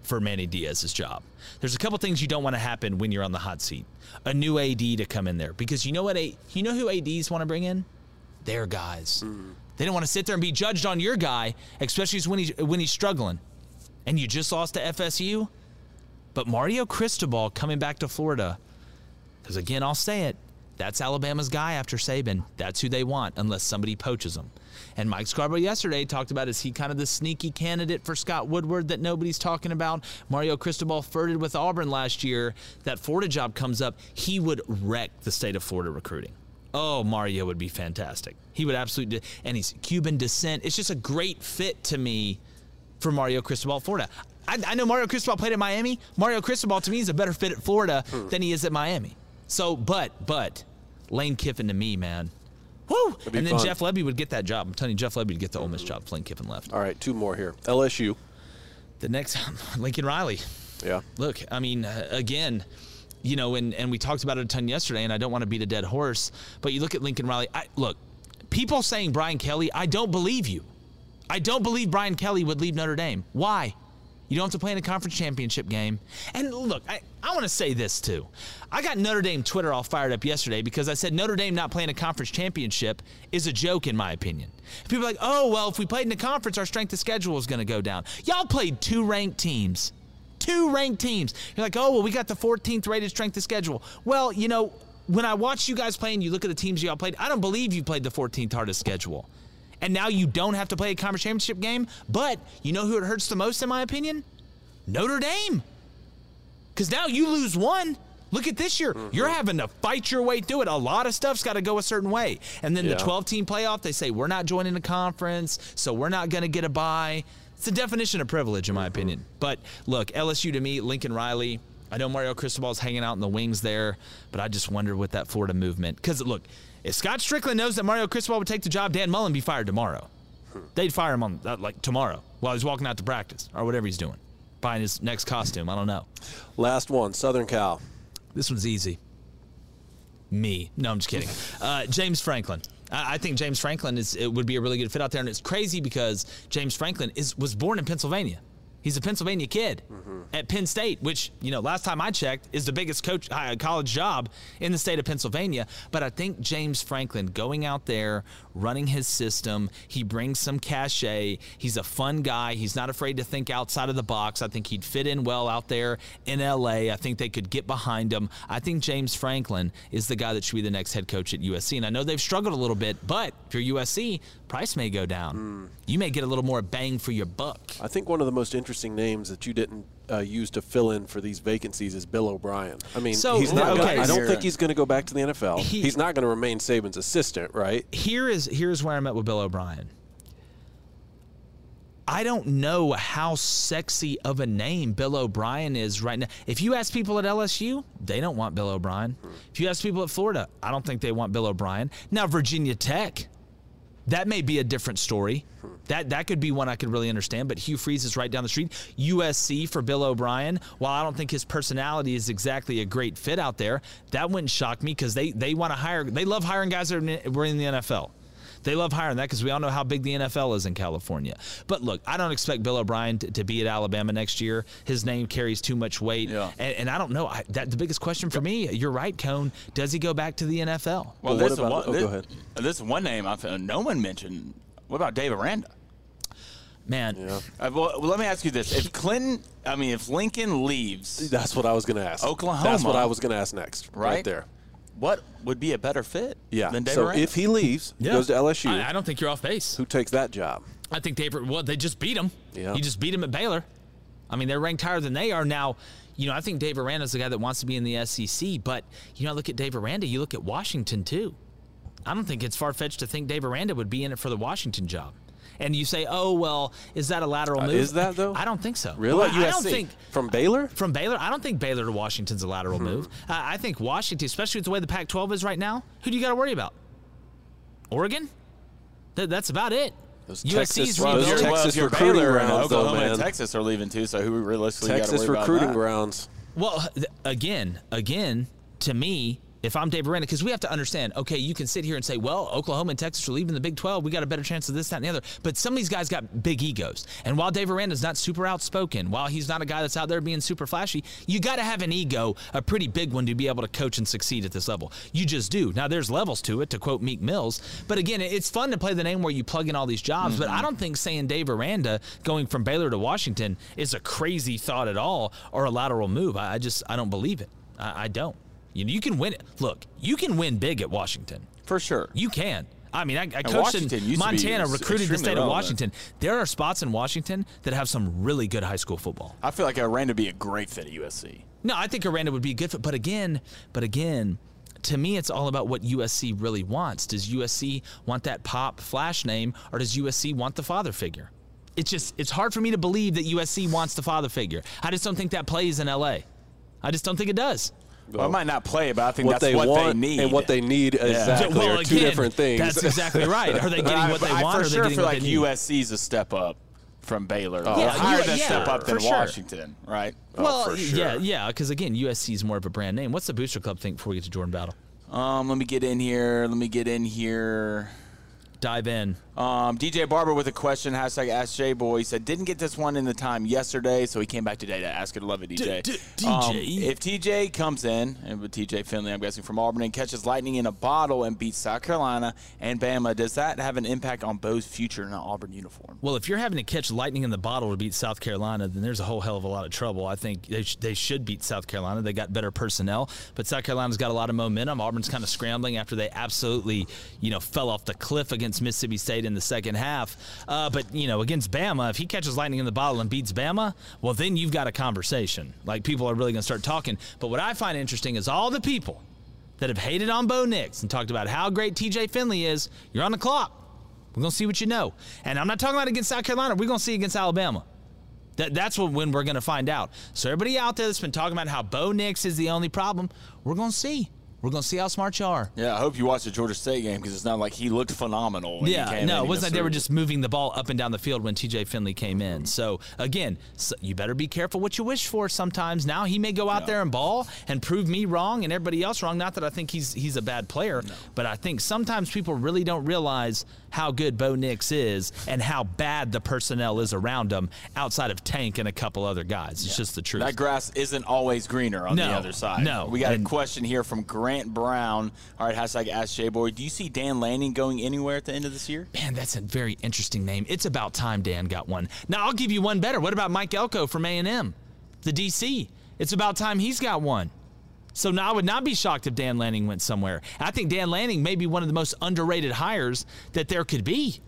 Speaker 8: for Manny Diaz's job. There's a couple things you don't want to happen when you're on the hot seat. A new AD to come in there because you know what? A, you know who ads want to bring in? Their guys. Mm-hmm. They don't want to sit there and be judged on your guy, especially when he's when he's struggling. And you just lost to FSU. But Mario Cristobal coming back to Florida, because again, I'll say it, that's Alabama's guy after Saban. That's who they want, unless somebody poaches him. And Mike Scarborough yesterday talked about is he kind of the sneaky candidate for Scott Woodward that nobody's talking about? Mario Cristobal flirted with Auburn last year. That Florida job comes up, he would wreck the state of Florida recruiting. Oh, Mario would be fantastic. He would absolutely, and he's Cuban descent. It's just a great fit to me for Mario Cristobal, Florida. I, I know Mario Cristobal played at Miami. Mario Cristobal to me is a better fit at Florida hmm. than he is at Miami. So, but, but, Lane Kiffin to me, man. Woo! And then
Speaker 10: fun.
Speaker 8: Jeff Lebby would get that job. I'm telling you, Jeff Lebby would get the Ole Miss job Lane Kiffin left.
Speaker 10: All right, two more here. LSU.
Speaker 8: The next, Lincoln Riley.
Speaker 10: Yeah.
Speaker 8: Look, I mean, uh, again, you know, and, and we talked about it a ton yesterday, and I don't want to beat a dead horse, but you look at Lincoln Riley. I, look, people saying Brian Kelly, I don't believe you. I don't believe Brian Kelly would leave Notre Dame. Why? You don't have to play in a conference championship game. And look, I, I want to say this too. I got Notre Dame Twitter all fired up yesterday because I said Notre Dame not playing a conference championship is a joke, in my opinion. People are like, oh, well, if we played in a conference, our strength of schedule is going to go down. Y'all played two ranked teams. Two ranked teams. You're like, oh, well, we got the 14th rated strength of schedule. Well, you know, when I watch you guys play and you look at the teams y'all played, I don't believe you played the 14th hardest schedule. And now you don't have to play a conference championship game. But you know who it hurts the most, in my opinion? Notre Dame. Because now you lose one. Look at this year. Mm-hmm. You're having to fight your way through it. A lot of stuff's got to go a certain way. And then
Speaker 10: Yeah.
Speaker 8: the 12 team playoff, they say, we're not joining the conference, so we're not going to get a bye. It's the definition of privilege, in my mm-hmm. opinion. But look, LSU to me, Lincoln Riley. I know Mario Cristobal's hanging out in the wings there, but I just wonder with that Florida movement. Because look, if Scott Stricklin knows that Mario Cristobal would take the job, Dan Mullen be fired tomorrow. They'd fire him on uh, like tomorrow while he's walking out to practice or whatever he's doing, buying his next costume. I don't know.
Speaker 10: Last one, Southern Cal.
Speaker 8: This one's easy. Me. No, I'm just kidding. Uh, James Franklin. I, I think James Franklin is it would be a really good fit out there, and it's crazy because James Franklin is was born in Pennsylvania. He's a Pennsylvania kid at Penn State, which you know last time I checked is the biggest coach uh, college job in the state of Pennsylvania. But I think James Franklin going out there, running his system, he brings some cachet. He's a fun guy. He's not afraid to think outside of the box. I think he'd fit in well out there in LA. I think they could get behind him. I think James Franklin is the guy that should be the next head coach at USC. And I know they've struggled a little bit, but if you're USC, price may go down. You may get a little more bang for your buck.
Speaker 10: I think one of the most interesting interesting names that you didn't uh, use to fill in for these vacancies is Bill O'Brien. I mean,
Speaker 8: So,
Speaker 10: he's not.
Speaker 8: okay.
Speaker 10: Gonna, I don't think he's going to go back to the NFL.
Speaker 8: He-
Speaker 10: he's not going to remain Saban's assistant, right?
Speaker 8: Here is here's where I'm at with Bill O'Brien. I don't know how sexy of a name Bill O'Brien is right now. If you ask people at LSU, they don't want Bill O'Brien. If you ask people at Florida, I don't think they want Bill O'Brien. Now Virginia Tech, that may be a different story. That that could be one I could really understand. But Hugh Freeze is right down the street. USC for Bill O'Brien. While I don't think his personality is exactly a great fit out there, that wouldn't shock me because they they want to hire. They love hiring guys that were in the NFL. They love hiring that because we all know how big the NFL is in California. But look, I don't expect Bill O'Brien to, to be at Alabama next year. His name carries too much weight,
Speaker 14: Yeah.
Speaker 8: and, and I don't know. I, that the biggest question for me. You're right, Cone. Does he go back to the NFL?
Speaker 14: Well,
Speaker 10: what
Speaker 14: this,
Speaker 10: about-
Speaker 14: one,
Speaker 10: oh,
Speaker 14: this,
Speaker 10: go ahead.
Speaker 14: this one name I found no one mentioned. What about Dave Aranda?
Speaker 8: Man,
Speaker 14: Uh, well, let me ask you this: If Clinton, I mean, if Lincoln leaves,
Speaker 10: That's what I was going to ask.
Speaker 14: Oklahoma,
Speaker 10: That's what I was going to ask next. Right,
Speaker 14: right
Speaker 10: there.
Speaker 14: What would be a better fit?
Speaker 10: Yeah.
Speaker 14: Than Dave
Speaker 10: so
Speaker 14: Aranda?
Speaker 10: if he leaves,
Speaker 8: Yeah.
Speaker 10: goes to LSU,
Speaker 8: I, I don't think you're off base.
Speaker 10: who takes that job?
Speaker 8: I think Dave. well they just beat him.
Speaker 10: Yeah.
Speaker 8: You just beat him at Baylor. I mean they're ranked higher than they are now. You know I think Dave Aranda's the guy that wants to be in the SEC, but you know I look at Dave Aranda, you look at Washington too. I don't think it's far fetched to think Dave Aranda would be in it for the Washington job. And you say, oh well, is that a lateral
Speaker 10: Uh,
Speaker 8: move?
Speaker 10: is that, though?
Speaker 8: I don't think so.
Speaker 10: Really?
Speaker 8: Well, I
Speaker 10: USC.
Speaker 8: don't think
Speaker 10: From Baylor?
Speaker 8: from Baylor. I don't think Baylor to Washington's a lateral
Speaker 10: Hmm.
Speaker 8: move. Uh, I think Washington, especially with the way the Pac-12 is right now, who do you got to worry about? Oregon. Th- that's about it.
Speaker 10: Those
Speaker 8: USC's
Speaker 10: Texas- those
Speaker 14: you're,
Speaker 8: rebuilding.
Speaker 14: well, if
Speaker 10: Texas recruiting
Speaker 14: Baylor and
Speaker 10: grounds, though,
Speaker 14: Oklahoma and. Texas are leaving too, so who realistically got
Speaker 10: Texas
Speaker 14: to worry
Speaker 10: recruiting
Speaker 14: about that?
Speaker 10: grounds.
Speaker 8: Well, th- again, again, to me, if I'm Dave Aranda, because we have to understand, okay, you can sit here and say, well, Oklahoma and Texas are leaving the Big 12. We got a better chance of this, that, and the other. But some of these guys got big egos. And while Dave Aranda's not super outspoken, while he's not a guy that's out there being super flashy, you got to have an ego, a pretty big one, to be able to coach and succeed at this level. You just do. Now, there's levels to it, to quote Meek Mills. But again, it's fun to play the name where you plug in all these jobs. But mm-hmm. I don't think saying Dave Aranda going from Baylor to Washington is a crazy thought at all or a lateral move. I, I just, I don't believe it. I, I don't. You know, you can win it. Look, you can win big at Washington.
Speaker 14: for sure.
Speaker 8: You can. I mean, I, I coached in
Speaker 14: used to be
Speaker 8: Montana, recruited the state of
Speaker 14: relevant.
Speaker 8: Washington. There are spots in Washington that have some really good high school football.
Speaker 14: I feel like Aranda would be a great fit at USC.
Speaker 8: No, I think Aranda would be a good fit, but again, but again, to me, it's all about what USC really wants. Does USC want that pop flash name, or does USC want the father figure? It's just it's hard for me to believe that USC wants the father figure. I just don't think that plays in LA. I just don't think it does.
Speaker 14: Well, it might not play, but I think
Speaker 10: what
Speaker 14: that's
Speaker 10: they
Speaker 14: what
Speaker 10: want
Speaker 14: they need.
Speaker 10: and what they need exactly
Speaker 8: Well,
Speaker 10: are two different things.
Speaker 8: That's exactly right. Are they getting
Speaker 14: I-
Speaker 8: what they
Speaker 14: I
Speaker 8: want?
Speaker 14: for
Speaker 8: or
Speaker 14: sure
Speaker 8: getting
Speaker 14: feel like
Speaker 8: they need?
Speaker 14: USC's a step up from Baylor.
Speaker 10: Oh.
Speaker 14: Or
Speaker 10: Yeah,
Speaker 14: higher
Speaker 8: you-
Speaker 14: than
Speaker 8: yeah,
Speaker 14: step up
Speaker 8: for
Speaker 14: than
Speaker 8: sure.
Speaker 14: Washington, right?
Speaker 8: Well,
Speaker 10: for sure.
Speaker 8: yeah, yeah, because again, USC is more of a brand name. What's the Booster Club think before we get to Jordan Battle?
Speaker 14: Um, let me get in here. Let me get in here.
Speaker 8: Dive in.
Speaker 14: Um, DJ Barber with a question. Hashtag Ask J Boy. He said didn't get this one in the time yesterday, so he came back today to ask it. Love it, DJ.
Speaker 8: D- D-
Speaker 14: Um,
Speaker 8: DJ.
Speaker 14: if TJ comes in, and with TJ Finley, I'm guessing from Auburn, and catches lightning in a bottle and beats South Carolina and Bama, does that have an impact on Bo's future in an Auburn uniform?
Speaker 8: Well, if you're having to catch lightning in the bottle to beat South Carolina, then there's a whole hell of a lot of trouble. I think they, sh- they should beat South Carolina. They got better personnel, but South Carolina's got a lot of momentum. Auburn's kind of scrambling after they absolutely, you know, fell off the cliff against Mississippi State in the second half. Uh, but you know, against Bama, if he catches lightning in the bottle and beats Bama, well, then you've got a conversation. Like people are really going to start talking. But what I find interesting is all the people that have hated on Bo Nix and talked about how great TJ Finley is. You're on the clock. We're gonna see what you know. And I'm not talking about against South Carolina. We're gonna see against Alabama. That, that's what, when we're gonna find out. So everybody out there that's been talking about how Bo Nix is the only problem, we're gonna see. We're gonna see how smart you are.
Speaker 14: Yeah, I hope you watched the Georgia State game because it's not like he looked phenomenal. When he
Speaker 8: Yeah, no, it wasn't like they were just moving the ball up and down the field when TJ Finley came in. So again, so you better be careful what you wish for. Sometimes now he may go out there and ball and prove me wrong and everybody else wrong. Not that I think he's he's a bad player, but I think sometimes people really don't realize how good Bo Nix is and how bad the personnel is around him outside of Tank and a couple other guys. It's just the truth.
Speaker 14: That grass isn't always greener on the other side.
Speaker 8: no,
Speaker 14: We got
Speaker 8: and-
Speaker 14: a question here from Grant Brown. All right, hashtag Ask Jay Boy. Do you see Dan Lanning going anywhere at the end of this year?
Speaker 8: Man, that's a very interesting name. It's about time Dan got one. Now I'll give you one better. What about Mike Elko from A&M, the DC? It's about time he's got one. So now I would not be shocked if Dan Lanning went somewhere. I think Dan Lanning may be one of the most underrated hires that there could be.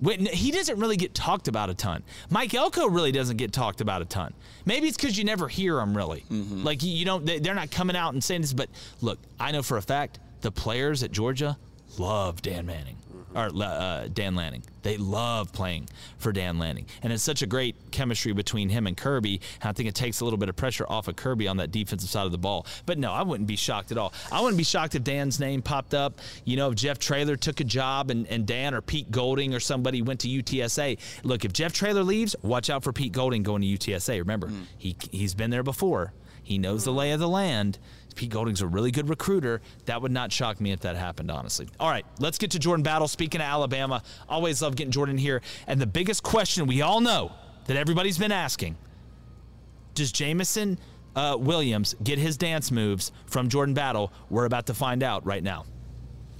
Speaker 8: When, he doesn't really get talked about a ton. Mike Elko really doesn't get talked about a ton. Maybe it's because you never hear them really.
Speaker 14: Mm-hmm.
Speaker 8: Like you don't, they're not coming out and saying this. But look, I know for a fact the players at Georgia love Dan Manning or uh, Dan Lanning. They love playing for Dan Lanning, and it's such a great chemistry between him and Kirby. And I think it takes a little bit of pressure off of Kirby on that defensive side of the ball. But no, I wouldn't be shocked at all. I wouldn't be shocked if Dan's name popped up. You know, if Jeff Traylor took a job and, and Dan or Pete Golding or somebody went to UTSA. Look, if Jeff Traylor leaves, watch out for Pete Golding going to UTSA. Remember, he he's been there before. He knows the lay of the land. Pete Golding's a really good recruiter. That would not shock me if that happened, honestly. All right, let's get to Jordan Battle. Speaking of Alabama, always love getting Jordan here. And the biggest question we all know that everybody's been asking does Jameson uh, Williams get his dance moves from Jordan Battle? We're about to find out right now.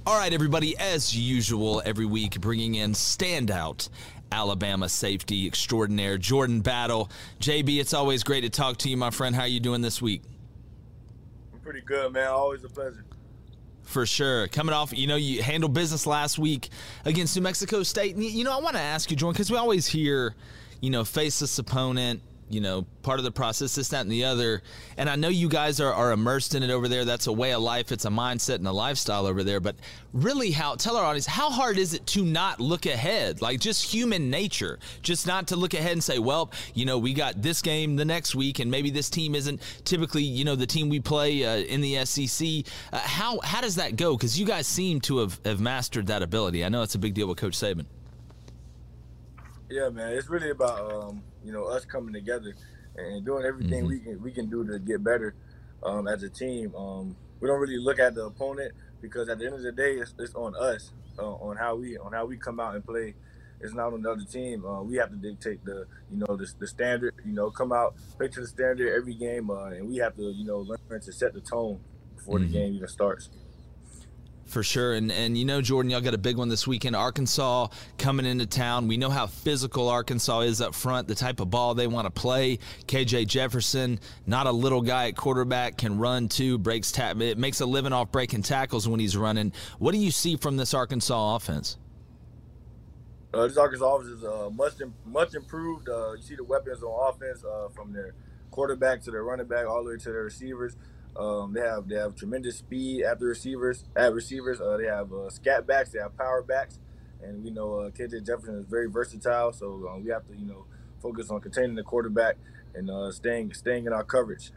Speaker 8: All right, everybody, as usual, every week bringing in standout Alabama safety extraordinaire Jordan Battle. JB, it's always great to talk to you, my friend. How are you doing this week?
Speaker 15: Pretty good, man. Always a pleasure.
Speaker 8: For sure. Coming off, you know, you handled business last week against New Mexico State. And, you know, I want to ask you, Jordan, because we always hear, you know, face this opponent, you know, part of the process, this, that, and the other. And I know you guys are, are immersed in it over there. That's a way of life. It's a mindset and a lifestyle over there. But really, how tell our audience how hard is it to not look ahead? Like just human nature, just not to look ahead and say, well, you know, we got this game the next week, and maybe this team isn't typically, you know, the team we play uh, in the SEC. Uh, how how does that go? Because you guys seem to have, have mastered that ability. I know it's a big deal with Coach Saban.
Speaker 15: Yeah, man. It's really about um, you know us coming together and doing everything
Speaker 8: Mm-hmm.
Speaker 15: we can we can do to get better um, as a team. Um, we don't really look at the opponent because at the end of the day, it's, it's on us uh, on how we on how we come out and play. It's not on the other team. Uh, we have to dictate the you know the, the standard. You know, come out play to the standard every game, uh, and we have to you know learn to set the tone before
Speaker 8: Mhm.
Speaker 15: the game even starts.
Speaker 8: For sure. And and you know, Jordan, y'all got a big one this weekend. Arkansas coming into town. We know how physical Arkansas is up front, the type of ball they want to play. KJ Jefferson, not a little guy at quarterback, can run too, breaks ta- it makes a living off breaking tackles when he's running. What do you see from this Arkansas offense?
Speaker 15: Uh, this Arkansas offense is uh, much much improved. Uh, you see the weapons on offense uh, from their quarterback to their running back all the way to their receivers. Um, they have they have tremendous speed at the receivers. At receivers, uh, they have uh, scat backs, they have power backs, and we know uh, KJ Jefferson is very versatile. So uh, we have to you know focus on containing the quarterback and uh, staying staying in our coverage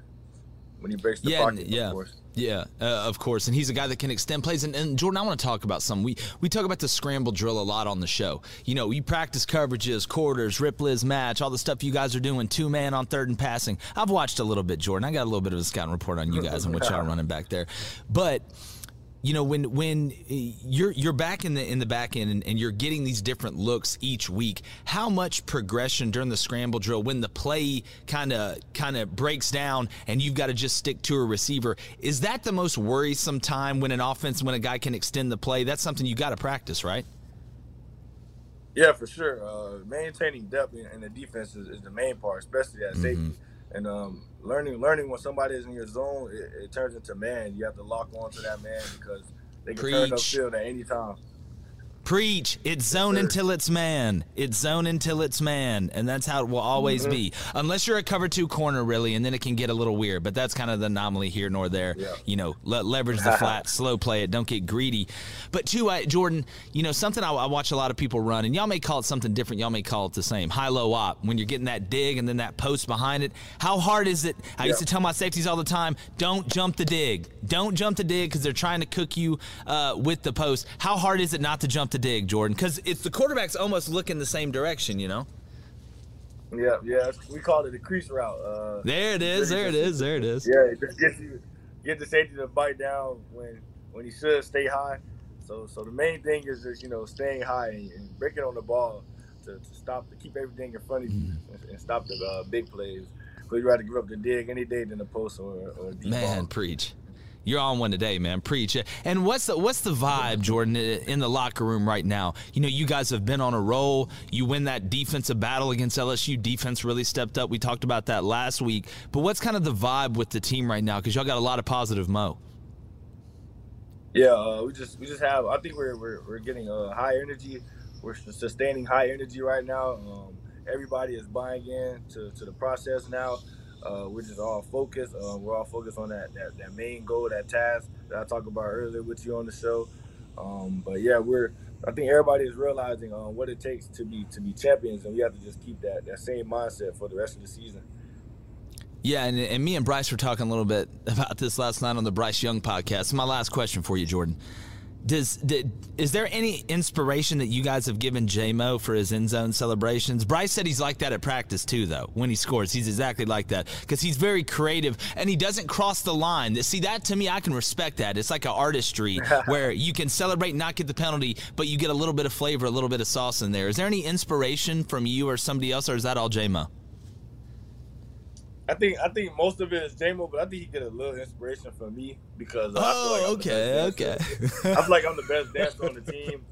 Speaker 15: when he breaks the
Speaker 8: yeah,
Speaker 15: pocket.
Speaker 8: yeah,
Speaker 15: Of course.
Speaker 8: Yeah, uh, of course. And he's a guy that can extend plays. And, and Jordan, I want to talk about some. We we talk about the scramble drill a lot on the show. You know, you practice coverages, quarters, rip liz match, all the stuff you guys are doing, two man on third and passing. I've watched a little bit, Jordan. I got a little bit of a scouting report on you guys and what y'all running back there. But you know when when uh, you're you're back in the in the back end and, and you're getting these different looks each week how much progression during the scramble drill when the play kind of kind of breaks down and you've got to just stick to a receiver is that the most worrisome time when an offense when a guy can extend the play that's something you got to practice right
Speaker 15: Yeah, for sure. Uh, maintaining depth in, in the defense is, is the main part, especially at safety. And um, learning learning when somebody is in your zone, it, it turns into man. You have to lock on to that man because they can turn
Speaker 8: Preach.
Speaker 15: upfield at any time.
Speaker 8: Preach. It's zone until it's man. It's zone until it's man. And that's how it will always
Speaker 15: Mhm.
Speaker 8: be. Unless you're a cover two corner, really, and then it can get a little weird. But that's kind of the anomaly here nor there.
Speaker 15: Yeah.
Speaker 8: You know, le- leverage the flat, slow play it, don't get greedy. But two, I, Jordan, you know, something I, I watch a lot of people run, and y'all may call it something different. Y'all may call it the same. High low op. When you're getting that dig and then that post behind it, how hard is it? I used to tell my safeties all the time don't jump the dig. Don't jump the dig because they're trying to cook you uh, with the post. How hard is it not to jump the dig, Jordan? Because it's the quarterback's almost looking the same direction, you know?
Speaker 15: Yeah, yeah. We call it the crease route. Uh,
Speaker 8: There it is. There it is. There it is.
Speaker 15: Yeah, it just gets you get the safety to bite down when when he should stay high. So so the main thing is just you know staying high and, and breaking on the ball to, to stop to keep everything in front of you
Speaker 8: Mm-hmm.
Speaker 15: and, and stop the uh, big plays. But you rather give up the dig any day than the post or, or deep
Speaker 8: Man,
Speaker 15: ball.
Speaker 8: preach. You're on one today, man. Preach. And what's the what's the vibe, Jordan, in the locker room right now? You know, you guys have been on a roll. You win that defensive battle against LSU. Defense really stepped up. We talked about that last week. But what's kind of the vibe with the team right now? Because y'all got a lot of positive mo.
Speaker 15: Yeah, uh, we just we just have. I think we're we're, we're getting uh, high energy. we're sustaining high energy right now. Um, everybody is buying in to, to the process now. Uh, we're just all focused. Uh, we're all focused on that, that that main goal, that task that I talked about earlier with you on the show. Um, but yeah, we're. I think everybody is realizing um, what it takes to be to be champions, and we have to just keep that that same mindset for the rest of the season.
Speaker 8: Yeah, and, and me and Bryce were talking a little bit about this last night on the Bryce Young podcast. My last question for you, Jordan. Does did, is there any inspiration that you guys have given JMO for his end zone celebrations? Bryce said he's like that at practice too, though. When he scores, he's exactly like that because he's very creative and he doesn't cross the line. See that to me, I can respect that. It's like an artistry where you can celebrate, not get the penalty, but you get a little bit of flavor, a little bit of sauce in there. Is there any inspiration from you or somebody else, or is that all JMO?
Speaker 15: I think I think most of it is JMO, but I think he get a little inspiration from me because uh,
Speaker 8: oh,
Speaker 15: I feel like
Speaker 8: okay, okay.
Speaker 15: I feel like I'm the best dancer on the team,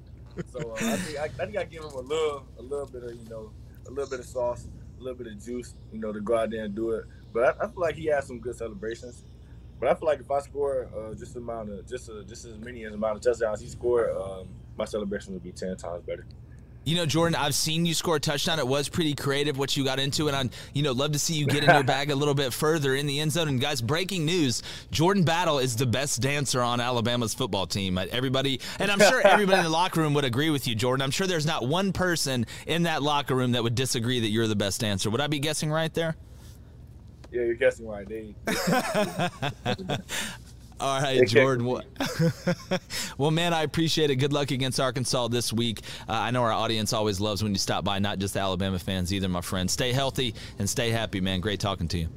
Speaker 15: so uh, I think I, I think I give him a little a little bit of you know a little bit of sauce, a little bit of juice, you know, to go out there and do it. But I, I feel like he has some good celebrations. But I feel like if I score uh, just amount of just uh, just as many as amount of touchdowns he scored, um, my celebration would be ten times better.
Speaker 8: You know, Jordan, I've seen you score a touchdown. It was pretty creative what you got into, and I'd you know love to see you get in your bag a little bit further in the end zone. And guys, breaking news: Jordan Battle is the best dancer on Alabama's football team. Uh, everybody, and I'm sure everybody in the locker room would agree with you, Jordan. I'm sure there's not one person in that locker room that would disagree that you're the best dancer. Would I be guessing right there?
Speaker 15: Yeah, you're guessing right. They, they
Speaker 8: All right, Jordan. well, man, I appreciate it. Good luck against Arkansas this week. Uh, I know our audience always loves when you stop by, not just Alabama fans either, my friend. Stay healthy and stay happy, man. Great talking to you.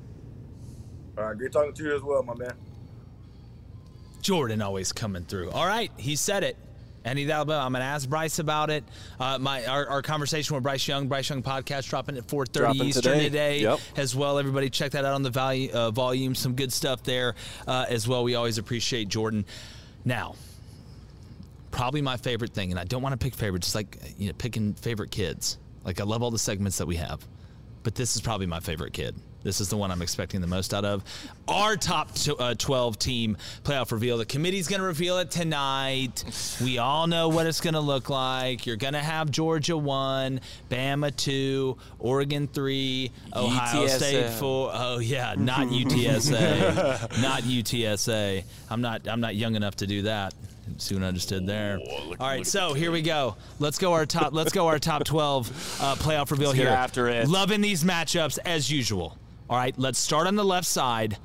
Speaker 15: All right, great talking to you as well, my man.
Speaker 8: Jordan always coming through. All right, he said it. Any Alabama. I'm gonna ask Bryce about it. Uh, my our, our, conversation with Bryce Young, Bryce Young podcast dropping at 4:30 dropping Eastern today, today
Speaker 10: yep.
Speaker 8: as well. Everybody check that out on the value, uh, volume. Some good stuff there uh, as well. We always appreciate Jordan. Now, probably my favorite thing, and I don't want to pick favorites, just like you know, picking favorite kids. Like I love all the segments that we have, but this is probably my favorite kid. This is the one I'm expecting the most out of. Our top t- uh, 12 team playoff reveal. The committee's going to reveal it tonight. We all know what it's going to look like. You're going to have Georgia 1, Bama 2, Oregon 3, Ohio
Speaker 14: UTSA.
Speaker 8: State 4. Oh yeah, not UTSA. not UTSA. I'm not I'm not young enough to do that. Soon understood there.
Speaker 14: look-
Speaker 8: All right, so here we go. Let's go our top. Let's go our top 12 uh, playoff reveal
Speaker 14: Let's get
Speaker 8: here.
Speaker 14: after it.
Speaker 8: Loving these matchups as usual. All right, let's start on the left side.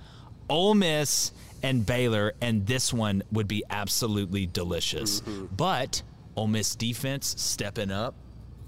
Speaker 8: Ole Miss and Baylor, and this one would be absolutely delicious. Mm-hmm. But Ole Miss defense stepping up.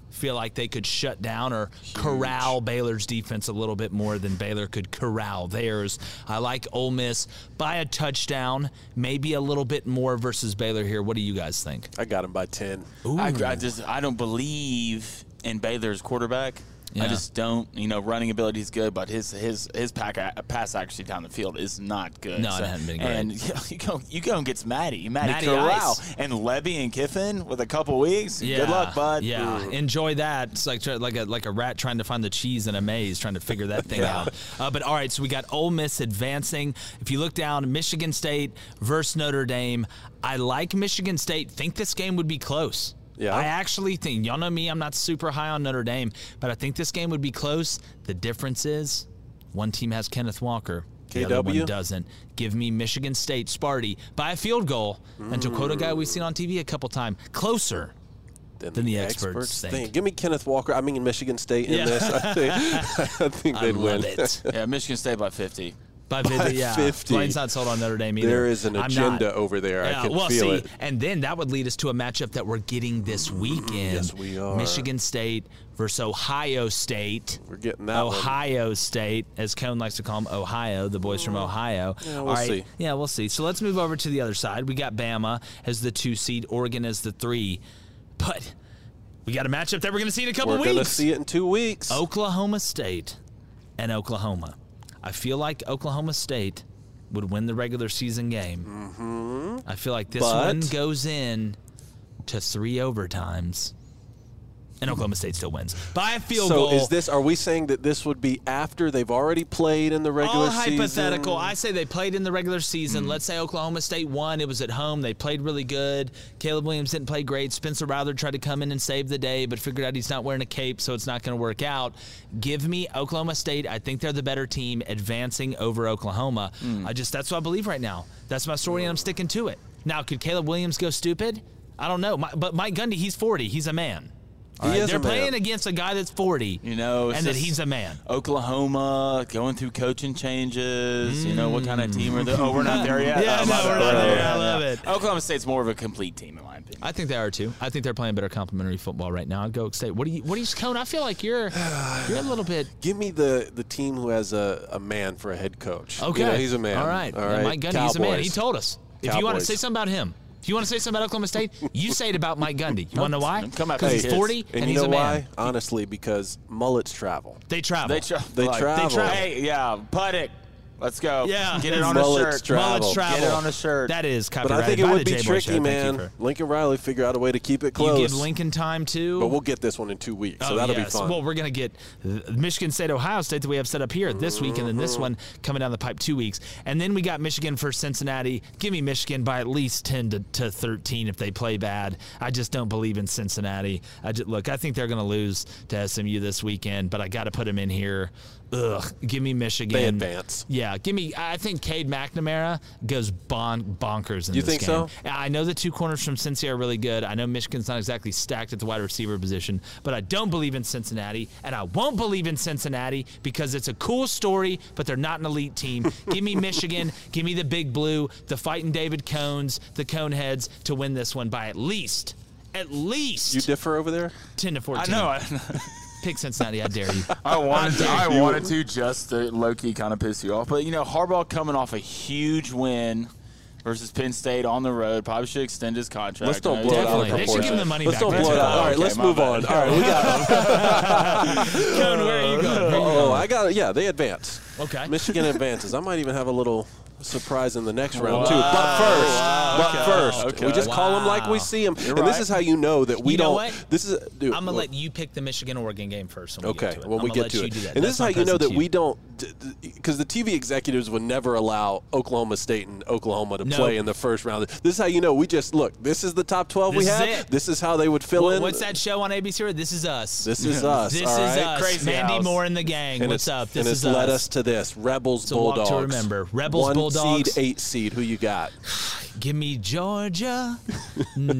Speaker 8: Feel like they could shut down or corral Baylor's defense a little bit more than Baylor could corral theirs. I like Ole Miss by a touchdown, maybe a little bit more versus Baylor here. What do you guys think?
Speaker 10: I got him by 10.
Speaker 14: I, I just I don't believe in Baylor's quarterback.
Speaker 8: Yeah.
Speaker 14: I just don't. You know, running ability is good, but his his his pack pass accuracy down the field is not good.
Speaker 8: No, it hasn't been great.
Speaker 14: And you, know, you go you go and get Matty, Matty,
Speaker 8: Matty
Speaker 14: Corral,
Speaker 8: Ice.
Speaker 14: and Lebby and Kiffin with a couple weeks. Yeah. Good luck, bud.
Speaker 8: Yeah, enjoy that. It's like like a like a rat trying to find the cheese in a maze, trying to figure that thing
Speaker 14: Yeah.
Speaker 8: out. Uh, but all right, so we got Ole Miss advancing. If you look down, Michigan State versus Notre Dame. I like Michigan State. Think this game would be close.
Speaker 10: Yeah.
Speaker 8: I actually think y'all know me. I'm not super high on Notre Dame, but I think this game would be close. The difference is one team has Kenneth Walker. The other one doesn't. Give me Michigan State, Sparty, by a field goal. And to quote a guy we've seen on TV a couple times, closer
Speaker 10: Than,
Speaker 8: than the experts think.
Speaker 10: Give me Kenneth Walker. I mean Michigan State in
Speaker 8: Yeah.
Speaker 10: this. I think, I think
Speaker 8: I
Speaker 10: they'd
Speaker 8: love
Speaker 10: win.
Speaker 8: it.
Speaker 14: Yeah, Michigan State by 50.
Speaker 8: By 50, yeah.
Speaker 10: 50.
Speaker 8: Blaine's not sold on Notre Dame either.
Speaker 10: There is an
Speaker 8: I'm
Speaker 10: agenda
Speaker 8: not.
Speaker 10: over there. I
Speaker 8: Yeah,
Speaker 10: can
Speaker 8: well,
Speaker 10: feel
Speaker 8: see,
Speaker 10: it.
Speaker 8: and then that would lead us to a matchup that we're getting this mm, weekend.
Speaker 10: Yes, we are.
Speaker 8: Michigan State versus Ohio State.
Speaker 10: We're getting that one.
Speaker 8: Ohio State, as Cone likes to call them, Ohio, the boys from mm. Ohio.
Speaker 10: Yeah, we'll
Speaker 8: All right.
Speaker 10: see.
Speaker 8: Yeah, we'll see. So let's move over to the other side. We got Bama as the two seed, Oregon as the three. But we got a matchup that we're going to see in a couple weeks.
Speaker 10: We're going to see it in two weeks.
Speaker 8: Oklahoma State and Oklahoma. I feel like Oklahoma State would win the regular season game.
Speaker 10: Mm-hmm.
Speaker 8: I feel like this
Speaker 10: But-
Speaker 8: one goes in to three overtimes. And Oklahoma State still wins by a field
Speaker 10: so
Speaker 8: goal.
Speaker 10: is this? Are we saying that this would be after they've already played in the regular
Speaker 8: all
Speaker 10: season?
Speaker 8: hypothetical. I say they played in the regular season. Let's say Oklahoma State won. It was at home. They played really good. Caleb Williams didn't play great. Spencer Rattler tried to come in and save the day, but figured out he's not wearing a cape, so it's not going to work out. Give me Oklahoma State. I think they're the better team, advancing over Oklahoma.
Speaker 10: Hmm.
Speaker 8: I just that's what I believe right now. That's my story, and I'm sticking to it. Now, could Caleb Williams go stupid? I don't know. My, but Mike Gundy, he's 40. He's a man. All
Speaker 10: He
Speaker 8: right?
Speaker 10: is
Speaker 8: They're
Speaker 10: a man.
Speaker 8: playing against a guy that's 40.
Speaker 14: You know,
Speaker 8: and that he's a man.
Speaker 14: Oklahoma going through coaching changes. You know what kind of team are they? Oh, we're not there yet.
Speaker 8: Yeah,
Speaker 14: Oh,
Speaker 8: no, we're not there. I love it.
Speaker 14: Oklahoma State's more of a complete team, in my opinion.
Speaker 8: I think they are too. I think they're playing better complementary football right now. Go state. What do you? What do you, Cone? I feel like you're you're a little bit.
Speaker 10: Give me the the team who has a, a man for a head coach.
Speaker 8: Okay,
Speaker 10: You know, he's a man.
Speaker 8: All right,
Speaker 10: All
Speaker 8: Yeah,
Speaker 10: right.
Speaker 8: Mike Gundy, he's a man. He told us. If you want to say something about him, if you want to say something about Oklahoma State, you say it about Mike Gundy. You want to know why?
Speaker 14: Come after
Speaker 8: Because he's 40
Speaker 10: And,
Speaker 8: and,
Speaker 10: you
Speaker 8: he's
Speaker 10: know
Speaker 8: a man.
Speaker 10: why? Honestly, because mullets travel.
Speaker 8: They travel.
Speaker 14: They, tra-
Speaker 10: They
Speaker 14: like,
Speaker 10: travel.
Speaker 14: Hey, yeah, Puttick. Let's go.
Speaker 8: Yeah.
Speaker 14: Get it on a shirt.
Speaker 10: travel.
Speaker 8: Mullets travel.
Speaker 14: Get it on a shirt.
Speaker 8: That is
Speaker 10: But I think it would be tricky,
Speaker 8: Show.
Speaker 10: Man.
Speaker 8: for-
Speaker 10: Lincoln Riley figure out a way to keep it
Speaker 8: You
Speaker 10: close.
Speaker 8: give Lincoln time too.
Speaker 10: but we'll get this one in two weeks, so
Speaker 8: Oh,
Speaker 10: that'll
Speaker 8: yes.
Speaker 10: be fun.
Speaker 8: Well, we're going to get Michigan State, Ohio State that we have set up here this week, and then this
Speaker 10: Mm-hmm.
Speaker 8: one coming down the pipe two weeks. And then we got Michigan for Cincinnati. Give me Michigan by at least 10 to, to 13 if they play bad. I just don't believe in Cincinnati. I just, look, I think they're going to lose to SMU this weekend, but I got to put them in here. Ugh, give me Michigan.
Speaker 10: They advance.
Speaker 8: Yeah, give me. I think Cade McNamara goes bon- bonkers in
Speaker 10: You
Speaker 8: this
Speaker 10: think
Speaker 8: game.
Speaker 10: so?
Speaker 8: I know the two corners from Cincy are really good. I know Michigan's not exactly stacked at the wide receiver position, but I don't believe in Cincinnati, and I won't believe in Cincinnati because it's a cool story, but they're not an elite team. give me Michigan. Give me the Big Blue, the fighting David Cones, the Coneheads to win this one by at least, at least
Speaker 10: you differ over there?
Speaker 8: 10 to fourteen.
Speaker 14: I
Speaker 8: 14.
Speaker 14: know. I,
Speaker 8: Pick Cincinnati. I dare you.
Speaker 14: I wanted to. I wanted to just to low key kind of piss you off, but you know Harbaugh coming off a huge win versus Penn State on the road probably should extend his contract.
Speaker 10: Let's don't blow
Speaker 14: he's
Speaker 10: it out of
Speaker 8: Definitely. They should give him the
Speaker 10: proportion.
Speaker 8: money
Speaker 10: Let's
Speaker 8: back.
Speaker 10: don't blow it
Speaker 8: That's
Speaker 10: out. All right,
Speaker 14: okay,
Speaker 10: let's move
Speaker 14: bad.
Speaker 10: on. All right, we got.
Speaker 8: Cone, where are you going? Are you
Speaker 10: Oh,
Speaker 8: going?
Speaker 10: I got it. Yeah, they advance.
Speaker 8: Okay.
Speaker 10: Michigan advances. I might even have a little surprise in the next round too. But first,
Speaker 14: Wow.
Speaker 10: but
Speaker 14: Okay.
Speaker 10: first,
Speaker 14: Okay.
Speaker 10: we just call them like we see them.
Speaker 14: You're
Speaker 10: and this is how you know that we
Speaker 8: You know
Speaker 10: don't.
Speaker 8: what?
Speaker 10: This is. Dude,
Speaker 8: I'm gonna let you pick the Michigan Oregon game first. When we
Speaker 10: Okay,
Speaker 8: get to it.
Speaker 10: when we
Speaker 8: gonna
Speaker 10: get
Speaker 8: let
Speaker 10: to
Speaker 8: you
Speaker 10: it,
Speaker 8: do that.
Speaker 10: and this is how you know that
Speaker 8: to
Speaker 10: we don't, because the TV executives would never allow Oklahoma State and Oklahoma to
Speaker 8: No.
Speaker 10: play in the first round. This is how you know we just look. This is the top twelve we
Speaker 8: This is
Speaker 10: have.
Speaker 8: it.
Speaker 10: This is how they would fill
Speaker 8: What-
Speaker 10: in.
Speaker 8: what's that show on ABC? This is us.
Speaker 10: This is us.
Speaker 8: This is
Speaker 10: right?
Speaker 8: us.
Speaker 14: Crazy
Speaker 8: Mandy Moore and the gang. What's up? This
Speaker 10: and
Speaker 8: is
Speaker 10: it's led
Speaker 8: us.
Speaker 10: us to this Rebels
Speaker 8: It's a walk to remember. Rebels
Speaker 10: One
Speaker 8: Bulldogs.
Speaker 10: seed, eight seed. Who you got?
Speaker 8: Give me Georgia,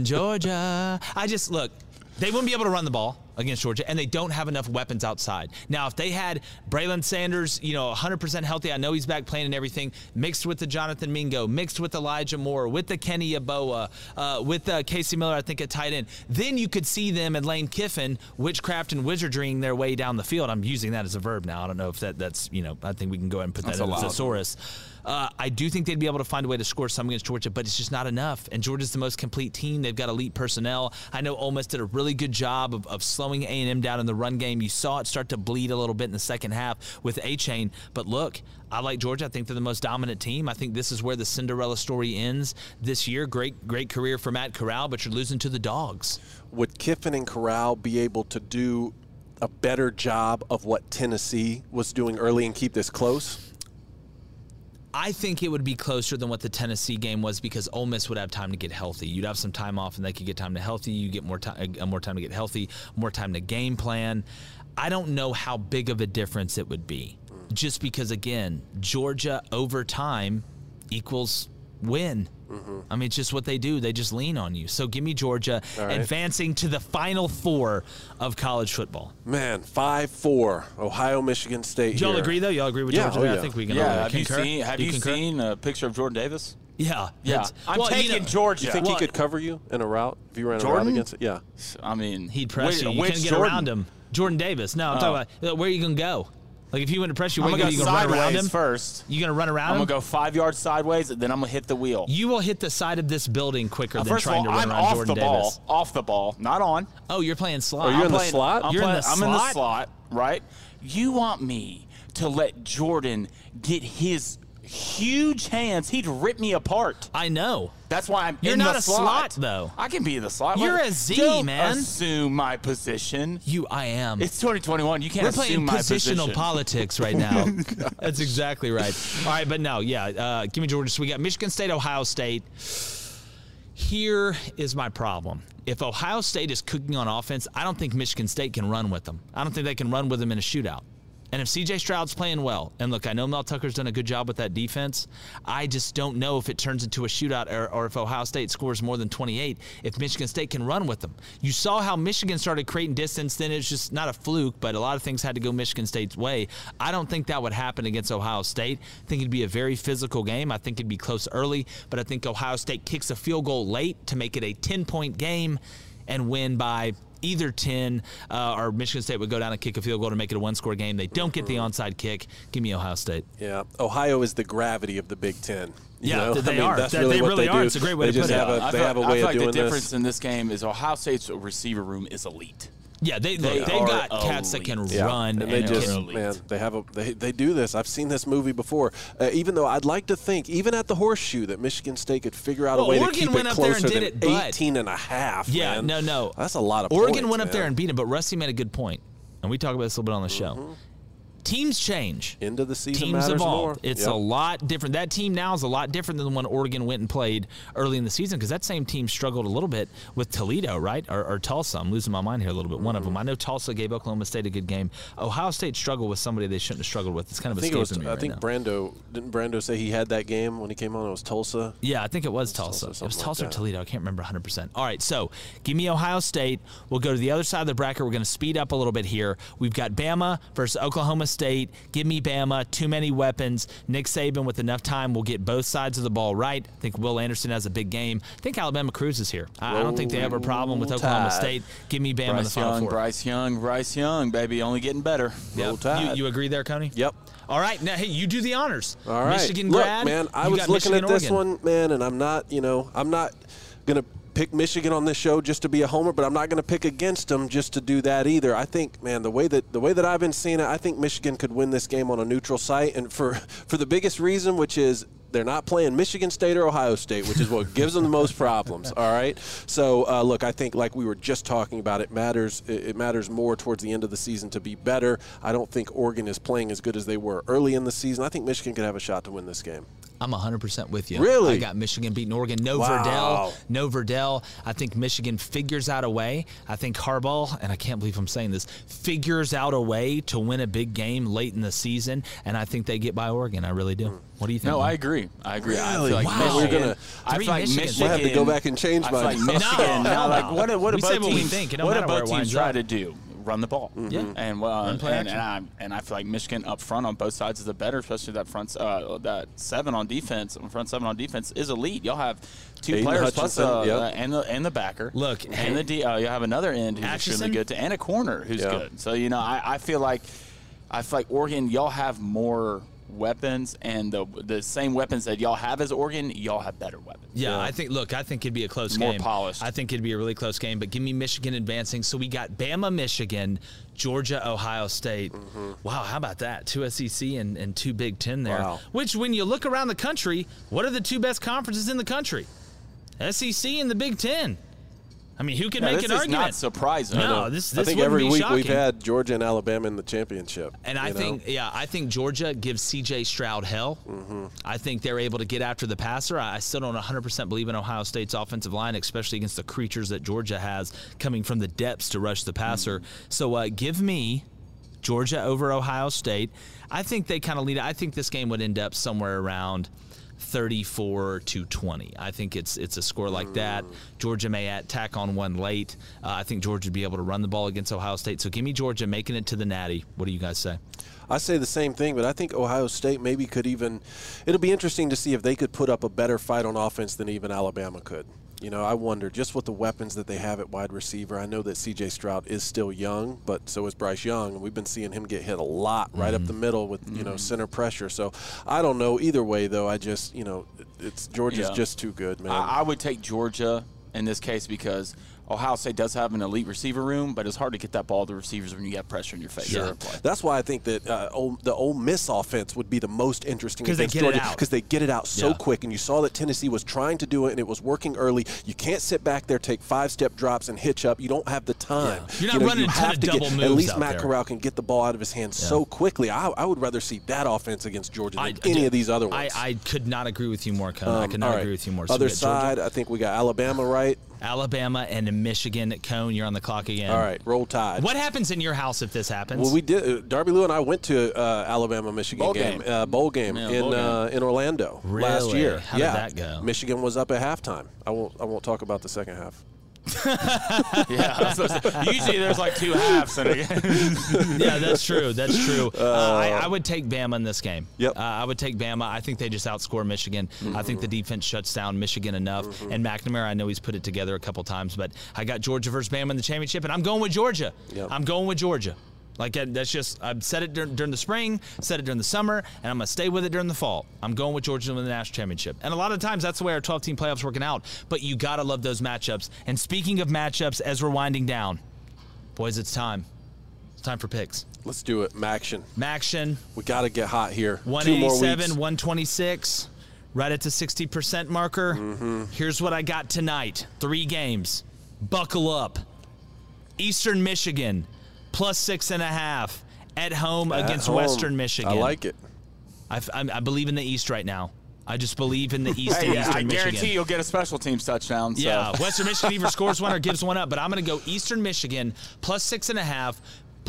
Speaker 8: Georgia. I just look. They wouldn't be able to run the ball against Georgia, and they don't have enough weapons outside. Now, if they had Braylon Sanders, you know, 100% healthy, I know he's back playing and everything, mixed with the Jonathan Mingo, mixed with Elijah Moore, with the Kenny Yeboah, uh, with uh, Casey Miller, I think at tight end, then you could see them and Lane Kiffin witchcraft and wizardrying their way down the field. I'm using that as a verb now. I don't know if that that's you know. I think we can go ahead and put
Speaker 14: That's
Speaker 8: that in the thesaurus. Uh, I do think they'd be able to find a way to score some against Georgia, but it's just not enough. And Georgia's the most complete team. They've got elite personnel. I know Ole Miss did a really good job of, of slowing A&M down in the run game. You saw it start to bleed a little bit in the second half with Achane. But look, I like Georgia. I think they're the most dominant team. I think this is where the Cinderella story ends this year. Great, great career for Matt Corral, but you're losing to the dogs.
Speaker 10: Would Kiffin and Corral be able to do a better job of what Tennessee was doing early and keep this close?
Speaker 8: I think it would be closer than what the Tennessee game was because Ole Miss would have time to get healthy. You'd have some time off, and they could get time to healthy. You get more time, uh, more time to get healthy, more time to game plan. I don't know how big of a difference it would be, just because again, Georgia over time equals win. I mean, it's just what they do. They just lean on you. So give me Georgia
Speaker 10: All right.
Speaker 8: advancing to the final four of college football.
Speaker 10: Man, five four, Ohio, Michigan State.
Speaker 8: Do y'all
Speaker 10: here.
Speaker 8: agree though? Y'all agree with
Speaker 10: Yeah,
Speaker 8: Georgia?
Speaker 10: oh, yeah.
Speaker 8: I think we can.
Speaker 14: Yeah,
Speaker 8: all
Speaker 14: have you seen have
Speaker 8: Do
Speaker 14: you, seen a picture of Jordan Davis?
Speaker 8: Yeah,
Speaker 14: Yeah, I'm
Speaker 8: well, you
Speaker 14: taking
Speaker 8: know-
Speaker 14: Georgia.
Speaker 10: You think
Speaker 8: Well,
Speaker 10: he could cover you in a route if you ran a route against it? Yeah.
Speaker 14: I mean,
Speaker 8: He'd press
Speaker 14: which-
Speaker 8: you. You
Speaker 14: which
Speaker 8: couldn't get
Speaker 14: Jordan?
Speaker 8: around him. Jordan Davis. No, I'm
Speaker 14: Oh.
Speaker 8: talking about uh, where are you gonna go? Like if he went to press you,
Speaker 14: I'm
Speaker 8: where
Speaker 14: gonna
Speaker 8: you
Speaker 14: go
Speaker 8: gonna, you gonna run around
Speaker 14: sideways
Speaker 8: him
Speaker 14: first.
Speaker 8: You gonna run around
Speaker 14: I'm
Speaker 8: him?
Speaker 14: gonna go five yards sideways, and then I'm gonna hit the wheel.
Speaker 8: You will hit the side of this building quicker
Speaker 14: Now,
Speaker 8: than
Speaker 14: first of
Speaker 8: trying
Speaker 14: all,
Speaker 8: to run
Speaker 14: I'm
Speaker 8: around
Speaker 14: off
Speaker 8: Jordan
Speaker 14: the
Speaker 8: Davis.
Speaker 14: ball, off the ball, not on.
Speaker 8: Oh, you're playing slot.
Speaker 10: Oh, Are you
Speaker 14: I'm
Speaker 10: in the
Speaker 14: playing-
Speaker 10: slot?
Speaker 14: I'm,
Speaker 8: You're in
Speaker 14: playing-
Speaker 8: the
Speaker 14: I'm in the
Speaker 8: slot?
Speaker 14: slot, right? You want me to let Jordan get his huge hands? He'd rip me apart.
Speaker 8: I know.
Speaker 14: That's why I'm
Speaker 8: You're
Speaker 14: in
Speaker 8: not
Speaker 14: the
Speaker 8: a
Speaker 14: slot.
Speaker 8: slot, though.
Speaker 14: I can be in the slot.
Speaker 8: You're a Z,
Speaker 14: don't
Speaker 8: man.
Speaker 14: Assume my position.
Speaker 8: You, I am.
Speaker 14: It's 2021. You can't
Speaker 8: We're
Speaker 14: assume my
Speaker 8: positional
Speaker 14: position.
Speaker 8: politics right now. That's exactly right. All right, but no, yeah. Uh, give me Georgia. So we got Michigan State, Ohio State. Here is my problem. If Ohio State is cooking on offense, I don't think Michigan State can run with them. I don't think they can run with them in a shootout. And if CJ Stroud's playing well, and look, I know Mel Tucker's done a good job with that defense. I just don't know if it turns into a shootout or, or if Ohio State scores more than 28 if Michigan State can run with them. You saw how Michigan started creating distance, then it's just not a fluke, but a lot of things had to go Michigan State's way. I don't think that would happen against Ohio State. I think it'd be a very physical game. I think it'd be close early, but I think Ohio State kicks a field goal late to make it a 10 point game and win by either 10 uh, or Michigan State would go down and kick a field goal to make it a one score game. They don't get the onside kick. Give me Ohio State.
Speaker 10: Yeah, Ohio is the gravity of the Big Ten. You
Speaker 8: Yeah,
Speaker 10: know?
Speaker 8: they
Speaker 10: I mean,
Speaker 8: are.
Speaker 10: That's
Speaker 8: They-
Speaker 10: really
Speaker 8: they
Speaker 10: what
Speaker 8: really
Speaker 10: they
Speaker 8: are.
Speaker 10: do.
Speaker 8: It's a great way
Speaker 10: they
Speaker 8: to
Speaker 10: just
Speaker 8: put it.
Speaker 10: have a,
Speaker 14: I
Speaker 10: they
Speaker 14: feel,
Speaker 10: have a
Speaker 14: I
Speaker 10: way
Speaker 14: feel
Speaker 10: of
Speaker 14: like
Speaker 10: doing
Speaker 14: the difference
Speaker 10: this.
Speaker 14: in this game is Ohio State's receiver room is elite.
Speaker 8: Yeah, they,
Speaker 14: They
Speaker 8: they've
Speaker 14: are
Speaker 8: got cats that can
Speaker 10: Yeah,
Speaker 8: run
Speaker 10: and they just
Speaker 8: can-
Speaker 10: man, they have a they, they do this. I've seen this movie before. Uh, even though I'd like to think, even at the horseshoe, that Michigan State could figure out
Speaker 8: Well,
Speaker 10: a way
Speaker 8: Oregon
Speaker 10: to keep
Speaker 8: went
Speaker 10: it
Speaker 8: up there and
Speaker 10: closer
Speaker 8: did
Speaker 10: than
Speaker 8: it, but-
Speaker 10: 18 and a half.
Speaker 8: Yeah,
Speaker 10: man.
Speaker 8: no, no.
Speaker 10: that's a lot of.
Speaker 8: Oregon
Speaker 10: points,
Speaker 8: went up there and beat him, but Rusty made a good point, and we talk about this a little bit on the show.
Speaker 10: Mm-hmm.
Speaker 8: Teams change.
Speaker 10: End of the season
Speaker 8: Teams evolve. It's
Speaker 10: Yep.
Speaker 8: a lot different. That team now is a lot different than the one Oregon went and played early in the season because that same team struggled a little bit with Toledo, right? Or, or Tulsa. I'm losing my mind here a little bit. One of them. I know Tulsa gave Oklahoma State a good game. Ohio State struggled with somebody they shouldn't have struggled with. It's kind of
Speaker 10: I think was.
Speaker 8: me
Speaker 10: I
Speaker 8: right
Speaker 10: think. Brando didn't Brando say he had that game when he came on. It was Tulsa.
Speaker 8: Yeah, I think it was Tulsa.
Speaker 10: Tulsa,
Speaker 8: it was
Speaker 10: something like
Speaker 8: Tulsa or. Toledo. I can't remember 100%. All right, so give me Ohio State. We'll go to the other side of the bracket. We're going to speed up a little bit here. We've got Bama versus Oklahoma State. Give me Bama. Too many weapons. Nick Saban, with enough time, will get both sides of the ball right. I think Will Anderson has a big game. I think Alabama cruises here. I, I don't think they have a problem with Oklahoma
Speaker 14: Tide.
Speaker 8: State. Give me Bama in the
Speaker 14: Bryce
Speaker 8: Final
Speaker 14: Young,
Speaker 8: Four.
Speaker 14: Bryce Young, Bryce Young, baby, only getting better.
Speaker 8: Yeah. You, you agree there, Coney?
Speaker 10: Yep.
Speaker 8: All right, now hey, you do the honors.
Speaker 10: All right.
Speaker 8: Michigan
Speaker 10: Look,
Speaker 8: grad.
Speaker 10: man, I was looking
Speaker 8: Michigan,
Speaker 10: at this
Speaker 8: Oregon.
Speaker 10: one, man, and I'm not, you know, I'm not gonna pick Michigan on this show just to be a homer, but I'm not gonna pick against them just to do that either. I think, man, the way that the way that I've been seeing it, I think Michigan could win this game on a neutral site, and for for the biggest reason, which is they're not playing Michigan State or Ohio State, which is what gives them the most problems. All right. So uh, look, I think like we were just talking about, it matters. It matters more towards the end of the season to be better. I don't think Oregon is playing as good as they were early in the season. I think Michigan could have a shot to win this game.
Speaker 8: I'm 100% with you.
Speaker 10: Really?
Speaker 8: I got Michigan beating Oregon. No
Speaker 10: Wow.
Speaker 8: Verdell. No Verdell. I think Michigan figures out a way. I think Harbaugh, and I can't believe I'm saying this, figures out a way to win a big game late in the season, and I think they get by Oregon. I really do. Hmm. What do you think?
Speaker 14: No,
Speaker 8: Mike?
Speaker 14: I agree. I agree. I
Speaker 10: Really?
Speaker 14: feel like
Speaker 10: Wow.
Speaker 14: Michigan.
Speaker 10: We're gonna-
Speaker 14: I
Speaker 8: Three
Speaker 14: feel like
Speaker 8: Michigans.
Speaker 14: Michigan.
Speaker 10: We'll have to go back and change
Speaker 14: I feel like. Michigan.
Speaker 8: No,
Speaker 14: now, like
Speaker 8: no.
Speaker 14: what? What
Speaker 8: We
Speaker 14: do
Speaker 8: say
Speaker 14: both
Speaker 8: what we
Speaker 14: teams?
Speaker 8: think. It
Speaker 14: What do
Speaker 8: matter where
Speaker 14: teams try to do? Run the ball.
Speaker 8: Yeah.
Speaker 14: And well,
Speaker 8: Run, play
Speaker 14: and, and I and I feel like Michigan up front on both sides is the better, especially that front uh, that seven on defense. Front seven on defense is elite. Y'all have two
Speaker 10: Aiden
Speaker 14: players plus uh,
Speaker 10: yep.
Speaker 14: uh, and the and the backer.
Speaker 8: Look,
Speaker 14: and the D, uh, you have another end who's extremely good, to, and a corner who's
Speaker 10: Yeah.
Speaker 14: good. So you know, I, I feel like I feel like Oregon, y'all have more weapons, and the the same weapons that y'all have as Oregon, y'all have better weapons.
Speaker 8: Yeah, I think. Look, I think it'd be a close
Speaker 14: More
Speaker 8: game.
Speaker 14: More polished.
Speaker 8: I think it'd be a really close game. But give me Michigan advancing. So we got Bama, Michigan, Georgia, Ohio State.
Speaker 14: Mm-hmm.
Speaker 8: Wow, how about that? Two SEC and, and two Big Ten there.
Speaker 10: Wow.
Speaker 8: Which, when you look around the country, what are the two best conferences in the country? SEC and the Big Ten. I mean, who can
Speaker 14: Yeah,
Speaker 8: make
Speaker 14: this
Speaker 8: an
Speaker 14: is
Speaker 8: argument?
Speaker 14: not surprising.
Speaker 8: No, this, this
Speaker 10: I think every week
Speaker 8: shocking.
Speaker 10: we've had Georgia and Alabama in the championship.
Speaker 8: And I
Speaker 10: you know?
Speaker 8: think, yeah, I think Georgia gives C.J. Stroud hell.
Speaker 10: Mm-hmm.
Speaker 8: I think they're able to get after the passer. I still don't 100% believe in Ohio State's offensive line, especially against the creatures that Georgia has coming from the depths to rush the passer.
Speaker 10: Mm.
Speaker 8: So uh, give me Georgia over Ohio State. I think they kind of lead. I think this game would end up somewhere around. 34 to 20. I think it's it's a score like that. Georgia may add, tack on one late. Uh, I think Georgia would be able to run the ball against Ohio State. So give me Georgia making it to the Natty. What do you guys say?
Speaker 10: I say the same thing, but I think Ohio State maybe could even. It'll be interesting to see if they could put up a better fight on offense than even Alabama could. You know, I wonder just with the weapons that they have at wide receiver. I know that C.J. Stroud is still young, but so is Bryce Young, and we've been seeing him get hit a lot right up mm-hmm. the middle with you know mm-hmm. center pressure. So I don't know either way though. I just you know it's Georgia's
Speaker 14: Yeah.
Speaker 10: just too good, man.
Speaker 14: I, I would take Georgia in this case because Ohio State does have an elite receiver room, but it's hard to get that ball to receivers when you have pressure in your face.
Speaker 10: Sure. That's why I think that uh, Ole, the Ole Miss offense would be the most interesting
Speaker 8: 'Cause they
Speaker 10: against
Speaker 8: get it
Speaker 10: Georgia
Speaker 8: out.
Speaker 10: because they get it out so
Speaker 8: Yeah.
Speaker 10: quick, and you saw that Tennessee was trying to do it and it was working early. You can't sit back there, take five step drops, and hitch up. You don't have the time.
Speaker 8: You're not
Speaker 10: You know,
Speaker 8: running
Speaker 10: you have to
Speaker 8: double
Speaker 10: get, At least
Speaker 8: out
Speaker 10: Matt
Speaker 8: there.
Speaker 10: Corral can get the ball out of his hands
Speaker 8: Yeah.
Speaker 10: so quickly. I, I would rather see that offense against Georgia than
Speaker 8: I-
Speaker 10: any
Speaker 8: I-
Speaker 10: of these other ones.
Speaker 8: I, I could not agree with you more, Cone. I
Speaker 10: Um,
Speaker 8: could not
Speaker 10: all right.
Speaker 8: agree with you more. So
Speaker 10: Other
Speaker 8: we got Georgia-
Speaker 10: side, I think we got Alabama, right?
Speaker 8: Alabama and Michigan. Cone, you're on the clock again.
Speaker 10: All right, roll tide.
Speaker 8: What happens in your house if this happens?
Speaker 10: Well, we did. Uh, Darby Lou and I went to uh, Alabama Michigan
Speaker 8: Bowl
Speaker 10: game,
Speaker 8: game.
Speaker 10: Uh, bowl game
Speaker 8: Yeah,
Speaker 10: in
Speaker 8: bowl game.
Speaker 10: Uh, in Orlando last year.
Speaker 8: How did
Speaker 10: yeah,
Speaker 8: that go?
Speaker 10: Michigan was up at halftime. I won't. I won't talk about the second half.
Speaker 14: yeah, usually there's like two halves in a game.
Speaker 8: yeah, that's true. That's true. Uh,
Speaker 10: Uh,
Speaker 8: I, I would take Bama in this game.
Speaker 10: Yep.
Speaker 8: Uh, I would take Bama. I think they just outscore Michigan. I think the defense shuts down Michigan enough. And McNamara, I know he's put it together a couple times, but I got Georgia versus Bama in the championship, and I'm going with Georgia.
Speaker 10: Yep.
Speaker 8: I'm going with Georgia. Like that's just I've said it during, during the spring, said it during the summer, and I'm gonna stay with it during the fall. I'm going with Georgia to win the national championship, and a lot of times that's the way our 12 team playoffs working out. But you gotta love those matchups. And speaking of matchups, as we're winding down, boys, it's time. It's time for picks.
Speaker 10: Let's do it. MACtion.
Speaker 8: MACtion.
Speaker 10: We got to get hot here. Two more
Speaker 8: 187,
Speaker 10: weeks.
Speaker 8: 126, right at the 60% marker.
Speaker 10: Mm-hmm.
Speaker 8: Here's what I got tonight three games. Buckle up. Eastern Michigan, plus six and a half at home
Speaker 10: At
Speaker 8: against
Speaker 10: home.
Speaker 8: Western Michigan.
Speaker 10: I like it.
Speaker 8: I, I believe in the East right now. I just believe in the East
Speaker 14: Hey,
Speaker 8: and Eastern
Speaker 14: I
Speaker 8: Michigan.
Speaker 14: guarantee you'll get a special teams touchdown. So.
Speaker 8: Yeah, Western Michigan either scores one or gives one up. But I'm going to go Eastern Michigan plus six and a half,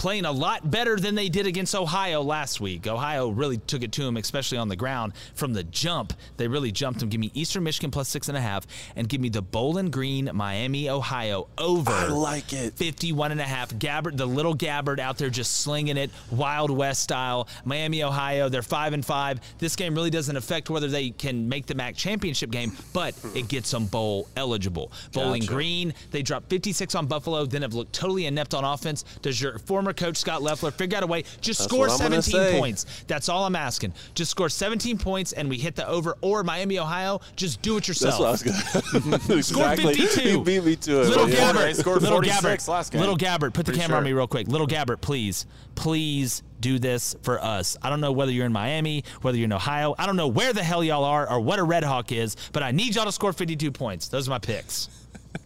Speaker 8: playing a lot better than they did against Ohio last week. Ohio really took it to them, especially on the ground from the jump. They really jumped them. Give me Eastern Michigan plus six and a half, and give me the Bowling Green, Miami, Ohio over.
Speaker 10: I like it.
Speaker 8: 51 and a half. Gabbert, the little Gabbert out there just slinging it, Wild West style. Miami, Ohio, they're five and five. This game really doesn't affect whether they can make the MAC championship game, but it gets them bowl eligible. Bowling
Speaker 10: Gotcha.
Speaker 8: Green, they dropped 56 on Buffalo, then have looked totally inept on offense. Does your former coach Scot Loeffler figure out a way? Just
Speaker 10: That's
Speaker 8: score
Speaker 10: what I'm gonna
Speaker 8: 17 points. That's all I'm asking. Just score 17 points and we hit the over. Or Miami, Ohio, just do it yourself.
Speaker 10: That's what I was going to
Speaker 8: Scored
Speaker 10: exactly.
Speaker 8: 52.
Speaker 10: You beat me to it.
Speaker 8: Little
Speaker 10: man.
Speaker 8: Gabbert,
Speaker 14: They scored
Speaker 8: little
Speaker 14: 46
Speaker 8: Gabbert,
Speaker 14: last game.
Speaker 8: Little Gabbert, put the
Speaker 14: Pretty
Speaker 8: camera on me real quick. Little Gabbert, please, please do this for us. I don't know whether you're in Miami, whether you're in Ohio. I don't know where the hell y'all are or what a Red Hawk is, but I need y'all to score 52 points. Those are my picks.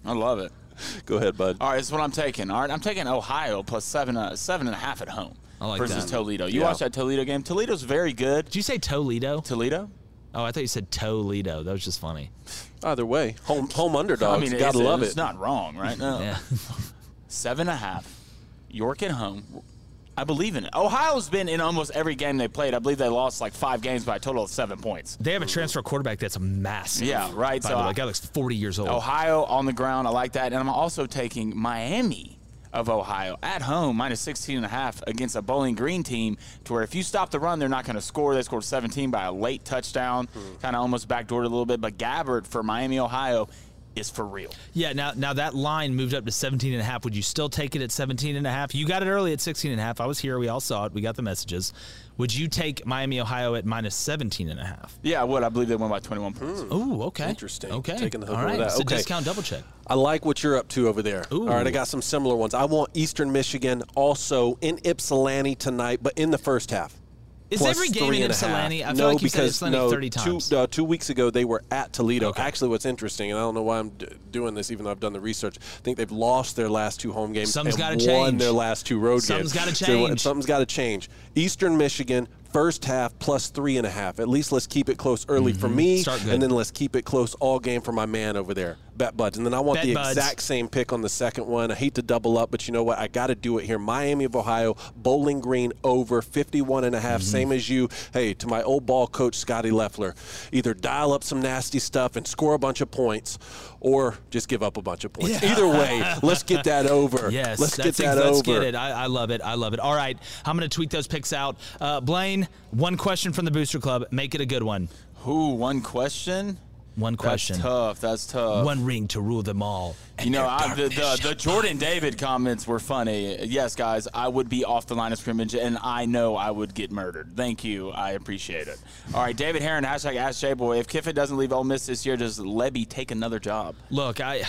Speaker 14: I love it.
Speaker 10: Go ahead, bud.
Speaker 14: All right, this is what I'm taking. All right, I'm taking Ohio plus seven, uh, seven and a half at home
Speaker 8: I like
Speaker 14: versus
Speaker 8: that.
Speaker 14: Toledo. You
Speaker 10: Yeah.
Speaker 14: watched that Toledo game? Toledo's very good.
Speaker 8: Did you say Toledo?
Speaker 14: Toledo?
Speaker 8: Oh, I thought you said Toledo. That was just funny.
Speaker 10: Either way, home home underdogs.
Speaker 14: I mean,
Speaker 10: gotta
Speaker 14: it's,
Speaker 10: love
Speaker 14: it's
Speaker 10: it.
Speaker 14: not wrong, right? No.
Speaker 8: Yeah.
Speaker 14: Seven and a half. York at home. I believe in it. Ohio's been in almost every game they played. I believe they lost like five games by a total of seven points.
Speaker 8: They have a transfer quarterback that's massive.
Speaker 14: Yeah, right.
Speaker 8: By
Speaker 14: So
Speaker 8: the way,
Speaker 14: I-
Speaker 8: that guy looks 40 years old.
Speaker 14: Ohio on the ground. I like that. And I'm also taking Miami of Ohio at home, minus 16 and a half against a Bowling Green team to where if you stop the run, they're not going to score. They scored 17 by a late touchdown, hmm. kind of almost backdoored a little bit. But Gabbert for Miami, Ohio is for real.
Speaker 8: Yeah, now now that line moved up to 17 and a half. Would you still take it at 17 and a half? You got it early at 16 and a half. I was here. We all saw it. We got the messages. Would you take Miami, Ohio at minus 17 and a half?
Speaker 14: Yeah, I would. I believe they won by 21 points.
Speaker 8: Ooh, okay.
Speaker 10: Interesting.
Speaker 8: Okay.
Speaker 10: Taking the hook
Speaker 8: all
Speaker 10: over
Speaker 8: right.
Speaker 10: that.
Speaker 8: It's a discount double check.
Speaker 10: I like what you're up to over there.
Speaker 8: Ooh.
Speaker 10: All right, I got some similar ones. I want Eastern Michigan also in Ypsilanti tonight, but in the first half.
Speaker 8: Is
Speaker 10: Plus
Speaker 8: every game in Ypsilanti? I feel
Speaker 10: no,
Speaker 8: like you said
Speaker 10: because no,
Speaker 8: 30 times.
Speaker 10: Two, uh, two weeks ago, they were at Toledo.
Speaker 8: Okay.
Speaker 10: Actually, what's interesting, and I don't know why I'm doing this, even though I've done the research, I think they've lost their last two home games
Speaker 8: Something's
Speaker 10: and won
Speaker 8: change.
Speaker 10: their last two road
Speaker 8: Something's
Speaker 10: games.
Speaker 8: gotta
Speaker 10: So,
Speaker 8: change.
Speaker 10: something's got to change. Eastern Michigan, first half plus three and a half. At least let's keep it close early for me,
Speaker 8: Mm-hmm. Start good.
Speaker 10: and then let's keep it close all game for my man over there, Bet Buds. And then I want
Speaker 8: Bet
Speaker 10: the
Speaker 8: Buds.
Speaker 10: exact same pick on the second one. I hate to double up, but you know what? I got to do it here. Miami of Ohio, Bowling Green over 51 and a half,
Speaker 8: Mm-hmm.
Speaker 10: same as you. Hey, to my old ball coach, Scotty Loeffler, either dial up some nasty stuff and score a bunch of points or just give up a bunch of points.
Speaker 8: Yeah.
Speaker 10: Either way, let's get that over.
Speaker 8: Yes,
Speaker 10: let's get that
Speaker 8: let's
Speaker 10: over.
Speaker 8: get it. I, I love it. I love it. All right, I'm going to tweet those picks out. Uh, Blaine, one question from the Booster Club. Make it a good one.
Speaker 14: Who? One question?
Speaker 8: One question.
Speaker 14: That's tough. That's tough.
Speaker 8: One ring to rule them all.
Speaker 14: You know, I, the, the, the Jordan David comments were funny. Yes, guys, I would be off the line of scrimmage, and I know I would get murdered. Thank you. I appreciate it. All right, David Heron, hashtag Ask J-Boy. If Kiffin doesn't leave Ole Miss this year, does Lebby take another job?
Speaker 8: Look, I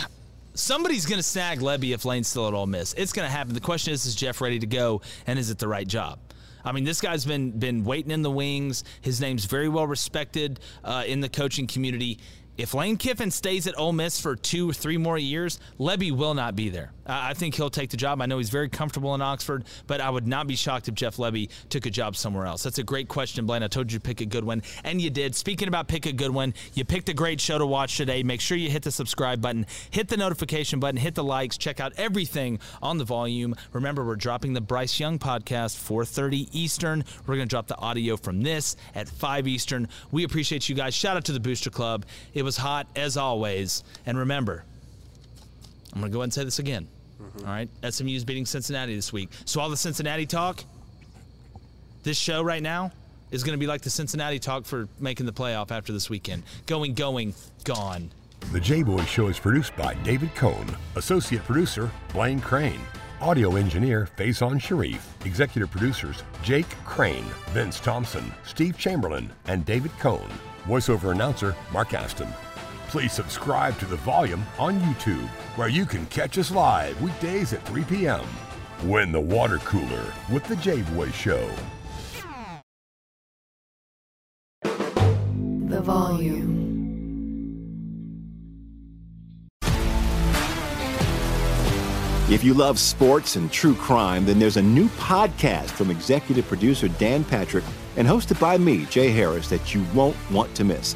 Speaker 8: somebody's going to snag Lebby if Lane's still at Ole Miss. It's going to happen. The question is, is Jeff ready to go, and is it the right job? I mean, this guy's been been waiting in the wings. His name's very well respected uh, in the coaching community. If Lane Kiffin stays at Ole Miss for two or three more years, Lebby will not be there. I think he'll take the job. I know he's very comfortable in Oxford, but I would not be shocked if Jeff Lebby took a job somewhere else. That's a great question, Blaine. I told you to pick a good one, and you did. Speaking about pick a good one, you picked a great show to watch today. Make sure you hit the subscribe button, hit the notification button, hit the likes, check out everything on the volume. Remember, we're dropping the Bryce Young podcast 4:30 Eastern. We're going to drop the audio from this at 5 Eastern. We appreciate you guys. Shout out to the Booster Club. It was hot as always, and remember, I'm going to go ahead and say this again. All right, SMU's beating Cincinnati this week. So all the Cincinnati talk, this show right now is going to be like the Cincinnati talk for making the playoff after this weekend. Going, going, gone.
Speaker 9: The J Boy Show is produced by David Cohn, associate producer Blaine Crane, audio engineer Faison Sharif, executive producers Jake Crane, Vince Thompson, Steve Chamberlain, and David Cohn, voiceover announcer Mark Aston. Please subscribe to The Volume on YouTube, where you can catch us live weekdays at 3 p.m. Win the water cooler with The J Boy Show.
Speaker 6: The volume.
Speaker 5: If you love sports and true crime, then there's a new podcast from executive producer Dan Patrick and hosted by me, Jay Harris, that you won't want to miss.